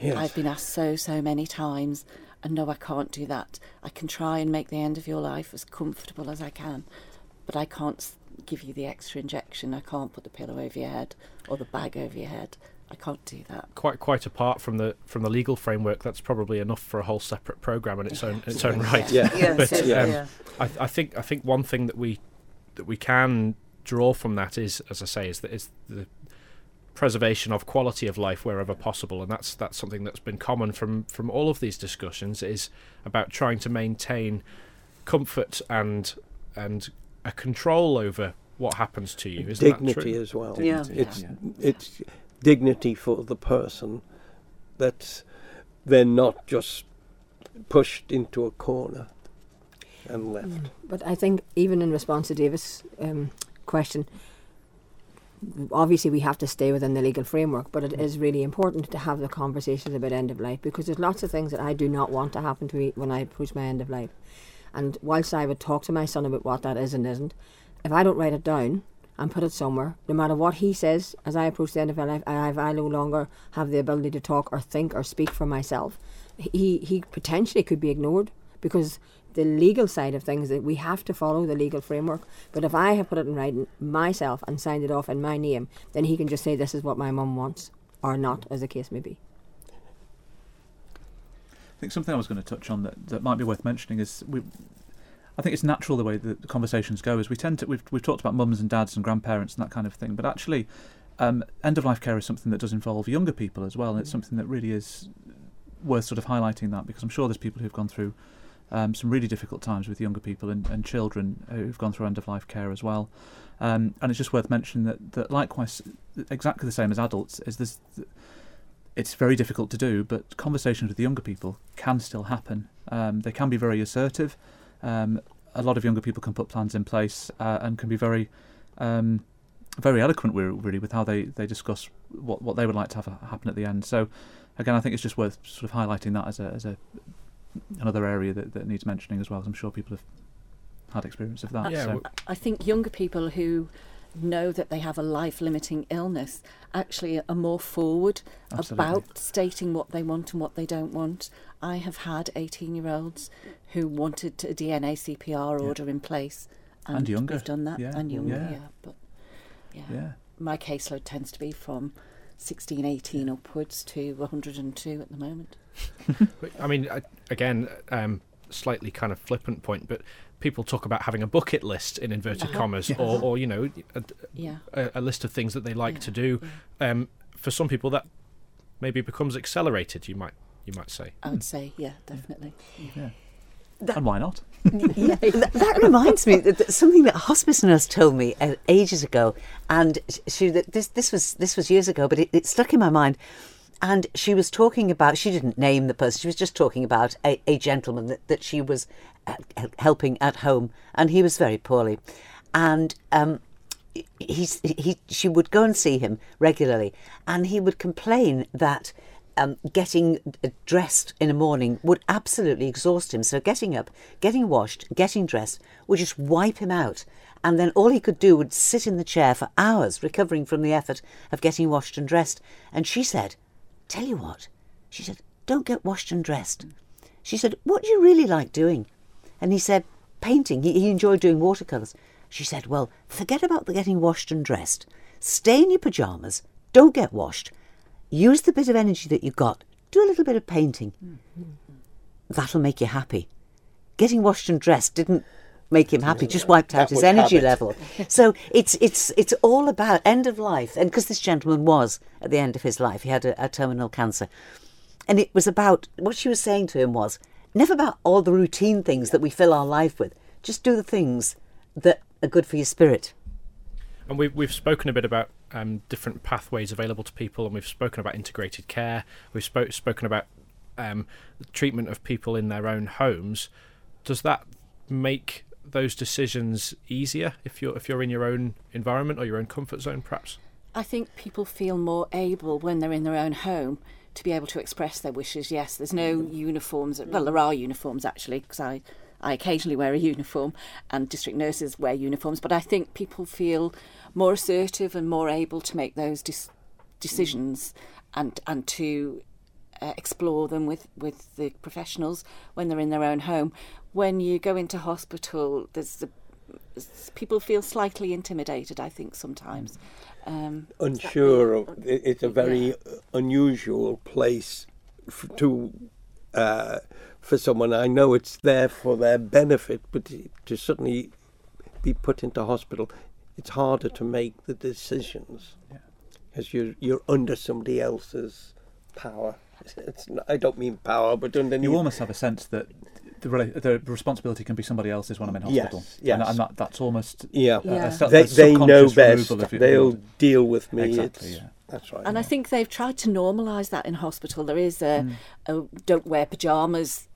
Yes. I've been asked so, so many times, and no, I can't do that. I can try and make the end of your life as comfortable as I can, but I can't give you the extra injection. I can't put the pillow over your head or the bag over your head. I can't do that. quite quite apart from the from the legal framework, that's probably enough for a whole separate program in its own its own right. Yeah. Yeah, But, so- um, yeah. I, I think I think one thing that we that we can draw from that is, as I say, is that is the preservation of quality of life wherever possible, and that's that's something that's been common from from all of these discussions is about trying to maintain comfort and and a control over what happens to you. Isn't that dignity true? as well. Yeah. It's Yeah. it's dignity for the person that they're not just pushed into a corner and left. But I think even in response to David's um, question, obviously we have to stay within the legal framework, but it is really important to have the conversations about end of life because there's lots of things that I do not want to happen to me when I approach my end of life. And whilst I would talk to my son about what that is and isn't, if I don't write it down and put it somewhere, no matter what he says as I approach the end of my life, if I no longer have the ability to talk or think or speak for myself, he, he potentially could be ignored because the legal side of things that we have to follow the legal framework. But if I have put it in writing myself and signed it off in my name, then he can just say this is what my mum wants or not, as the case may be. I think something I was going to touch on that, that might be worth mentioning is we. I think it's natural the way that the conversations go. Is we tend to we've we've talked about mums and dads and grandparents and that kind of thing, but actually, um, end of life care is something that does involve younger people as well, and it's something that really is worth sort of highlighting that because I'm sure there's people who've gone through um, some really difficult times with younger people and, and children who've gone through end of life care as well. Um, and it's just worth mentioning that, that likewise, exactly the same as adults, is this. It's very difficult to do, but conversations with younger people can still happen. Um, they can be very assertive. Um, a lot of younger people can put plans in place uh, and can be very, um, very eloquent, really, with how they, they discuss what, what they would like to have happen at the end. So, again, I think it's just worth sort of highlighting that as a as a another area that, that needs mentioning as well. 'cause I'm sure people have had experience of that. Yeah, so. w- I think younger people who know that they have a life limiting illness actually are more forward Absolutely. about stating what they want and what they don't want. I have had 18 year olds who wanted a DNA CPR Yeah. order in place. And, And younger. We've done that. Yeah, And younger, yeah. yeah. But yeah. yeah. My caseload tends to be from 16, 18 upwards to 102 at the moment. [laughs] I mean, again, um, slightly kind of flippant point, but people talk about having a bucket list in inverted Uh-huh. commas, or, or you know, a, Yeah. a, a list of things that they like Yeah, to do. yeah. Um, for some people, that maybe becomes accelerated. You might you might say. I would say, yeah, definitely. yeah. That- and why not? [laughs] yeah, that, that reminds me that, that something that a hospice nurse told me uh, ages ago, and sh- she that this this was this was years ago, but it, it stuck in my mind. And she was talking about she didn't name the person; she was just talking about a, a gentleman that, that she was uh, helping at home, and he was very poorly, and um, he's he she would go and see him regularly, and he would complain that um, getting dressed in the morning would absolutely exhaust him. So getting up, getting washed, getting dressed would just wipe him out. And then all he could do would sit in the chair for hours, recovering from the effort of getting washed and dressed. And she said, Tell you what, she said, don't get washed and dressed. She said, What do you really like doing? And he said, Painting. He, he enjoyed doing watercolours. She said, Well, forget about the getting washed and dressed. Stay in your pyjamas. Don't get washed. Use the bit of energy that you got. Do a little bit of painting. Mm-hmm. That'll make you happy. Getting washed and dressed didn't make him happy, just wiped out That his energy habit. level. So it's it's it's all about end of life. And because this gentleman was at the end of his life, he had a, a terminal cancer. And it was about what she was saying to him was never about all the routine things that we fill our life with. Just do the things that are good for your spirit. And we've we've spoken a bit about um, different pathways available to people, and we've spoken about integrated care. We've spoke spoken about um, the treatment of people in their own homes. Does that make those decisions easier if you're if you're in your own environment or your own comfort zone, perhaps? I think people feel more able when they're in their own home to be able to express their wishes. Yes, there's no uniforms. Well, there are uniforms actually, because I, I occasionally wear a uniform, and district nurses wear uniforms. But I think people feel more assertive and more able to make those decisions and and to uh, explore them with, with the professionals when they're in their own home. When you go into hospital, there's the people feel slightly intimidated. I think sometimes. Um, unsure. Of, it- it's a very unusual place f- to uh, for someone. I know it's there for their benefit, but to- to suddenly be put into hospital, it's harder to make the decisions as you're you're under somebody else's power. It's not, I don't mean power, but underneath. You almost have a sense that the, rela- the responsibility can be somebody else's when I'm in hospital. Yes, yes. And, and that, that's almost yeah, a- a Yeah. a they they know best. removal of your- They'll deal with me. Exactly, It's- yeah. That's right. And I think they've tried to normalise that in hospital. There is a, Mm. a don't wear pyjamas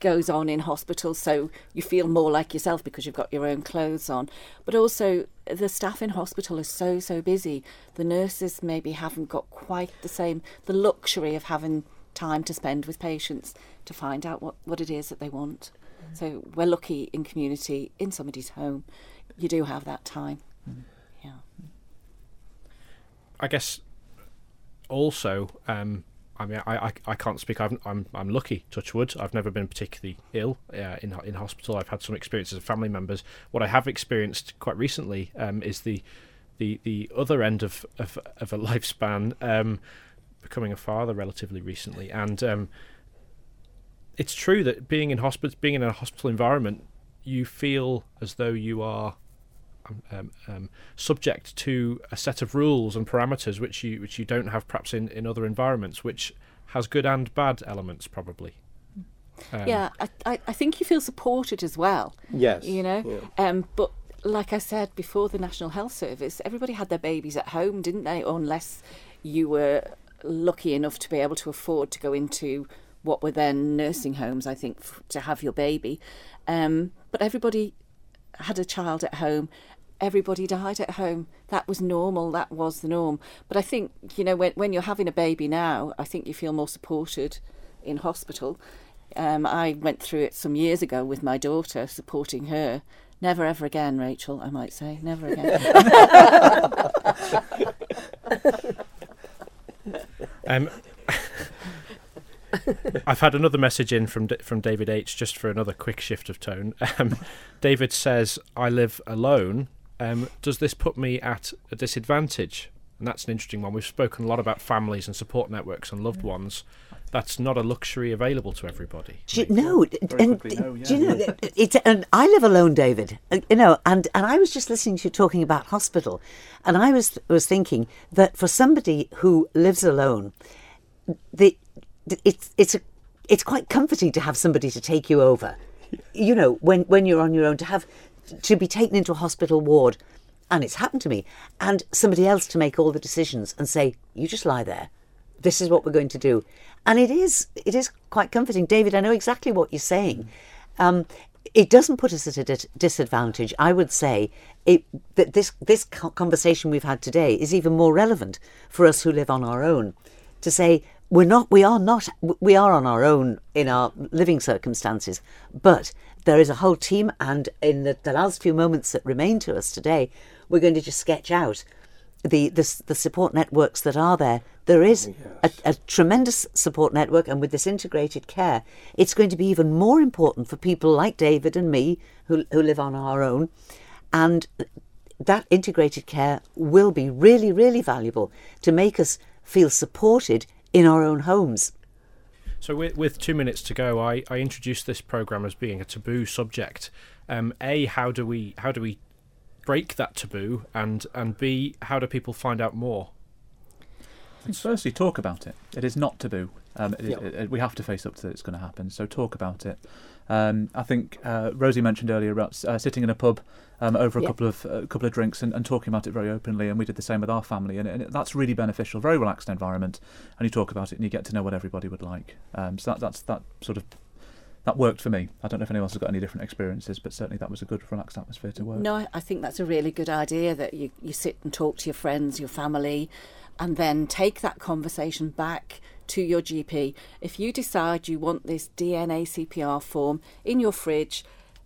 goes on in hospital, so you feel more like yourself because you've got your own clothes on. But also, the staff in hospital are so so busy. The nurses maybe haven't got quite the same the luxury of having time to spend with patients to find out what, what it is that they want. So we're lucky in community in somebody's home. You do have that time. Yeah. I guess also, um, I mean, I, I, I can't speak. I've, I'm I'm lucky. Touch wood. I've never been particularly ill uh, in in hospital. I've had some experiences of family members. What I have experienced quite recently um, is the the the other end of of, of a [laughs] lifespan. Um, becoming a father relatively recently, and um, it's true that being in hospital, being in a hospital environment, you feel as though you are um, um, um, subject to a set of rules and parameters which you which you don't have perhaps in, in other environments, which has good and bad elements probably. Um, yeah, I, I, I think you feel supported as well. Yes, You know, yeah. um, but like I said before, the National Health Service, everybody had their babies at home, didn't they? Unless you were lucky enough to be able to afford to go into what were then nursing homes, I think, f- to have your baby. Um, but everybody had a child at home. Everybody died at home. That was normal. That was the norm. But I think, you know, when, when you're having a baby now, I think you feel more supported in hospital. Um, I went through it some years ago with my daughter, supporting her. Never ever again, Rachel, I might say. Never again. [laughs] Um, [laughs] I've had another message in from from David H. Just for another quick shift of tone. [laughs] Um, David says, "I live alone. Um, does this put me at a disadvantage?" And that's an interesting one. We've spoken a lot about families and support networks and loved ones. That's not a luxury available to everybody. Do you, no, and quickly, no, do you know? It's and I live alone, David. You know, and and I was just listening to you talking about hospital, and I was was thinking that for somebody who lives alone, the it's it's a it's quite comforting to have somebody to take you over. [laughs] You know, when when you're on your own, to have to be taken into a hospital ward, and it's happened to me, and somebody else to make all the decisions and say, "You just lie there." this is what we're going to do. And it is it is quite comforting. David i know exactly what you're saying. Um, it doesn't put us at a dis- disadvantage. I would say it, that this this conversation we've had today is even more relevant for us who live on our own. To say we're not we are not we are on our own in our living circumstances but there is a whole team and in the, the last few moments that remain to us today we're going to just sketch out the, the the support networks that are there. There is oh, a, a tremendous support network, and with this integrated care, it's going to be even more important for people like David and me who who live on our own, and that integrated care will be really really valuable to make us feel supported in our own homes. So, with, with two minutes to go, I, I introduced this program as being a taboo subject. Um, a, how do we how do we break that taboo, and and B, how do people find out more? I think firstly, talk about it. It is not taboo. Um, Yeah. it- it- we have to face up to that it's going to happen. So talk about it. Um, I think uh, Rosie mentioned earlier about uh, sitting in a pub um, over a Yeah. couple of uh, couple of drinks and, and talking about it very openly, and we did the same with our family, and, and it- that's really beneficial. Very relaxed environment, and you talk about it, and you get to know what everybody would like. Um, so that, that's that sort of that worked for me. I don't know if anyone else has got any different experiences, but certainly that was a good relaxed atmosphere to work. No, I- I think that's a really good idea that you, you sit and talk to your friends, your family, and then take that conversation back to your GP. If you decide you want this DNA CPR form in your fridge,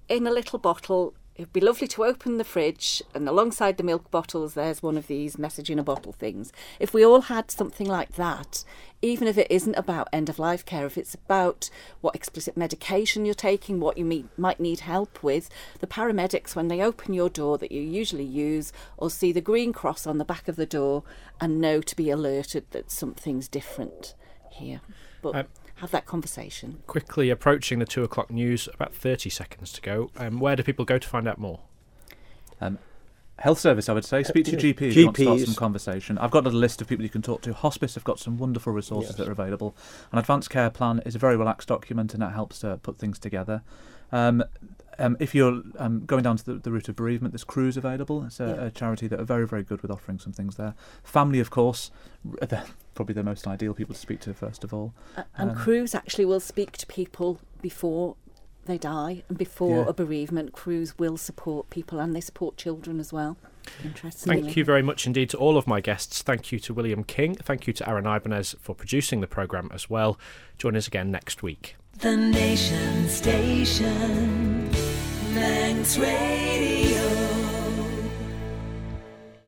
in a little bottle, It'd be lovely to open the fridge and alongside the milk bottles, there's one of these message in a bottle things. If we all had something like that, even if it isn't about end of life care, if it's about what explicit medication you're taking, what you meet, might need help with, the paramedics, when they open your door that you usually use, or see the green cross on the back of the door and know to be alerted that something's different here. But Um, have that conversation. Quickly approaching the two o'clock news, about 30 seconds to go. Um, where do people go to find out more? Um, health service, I would say. Speak to your GP if you want to start some conversation. I've got a list of people you can talk to. Hospice have got some wonderful resources Yes. that are available. An advanced care plan is a very relaxed document and that helps to put things together. Um, um, if you're um, going down to the, the route of bereavement, there's Cruse available. It's a, Yeah. a charity that are very, very good with offering some things there. Family, of course, they're probably the most ideal people to speak to first of all. A- And Um, Cruse actually will speak to people before they die and before Yeah. a bereavement. Cruse will support people and they support children as well. Interestingly. Thank you very much indeed to all of my guests. Thank you to William King. Thank you to Aaron Ibanez for producing the programme as well. Join us again next week. The Nation Station. Manx Radio.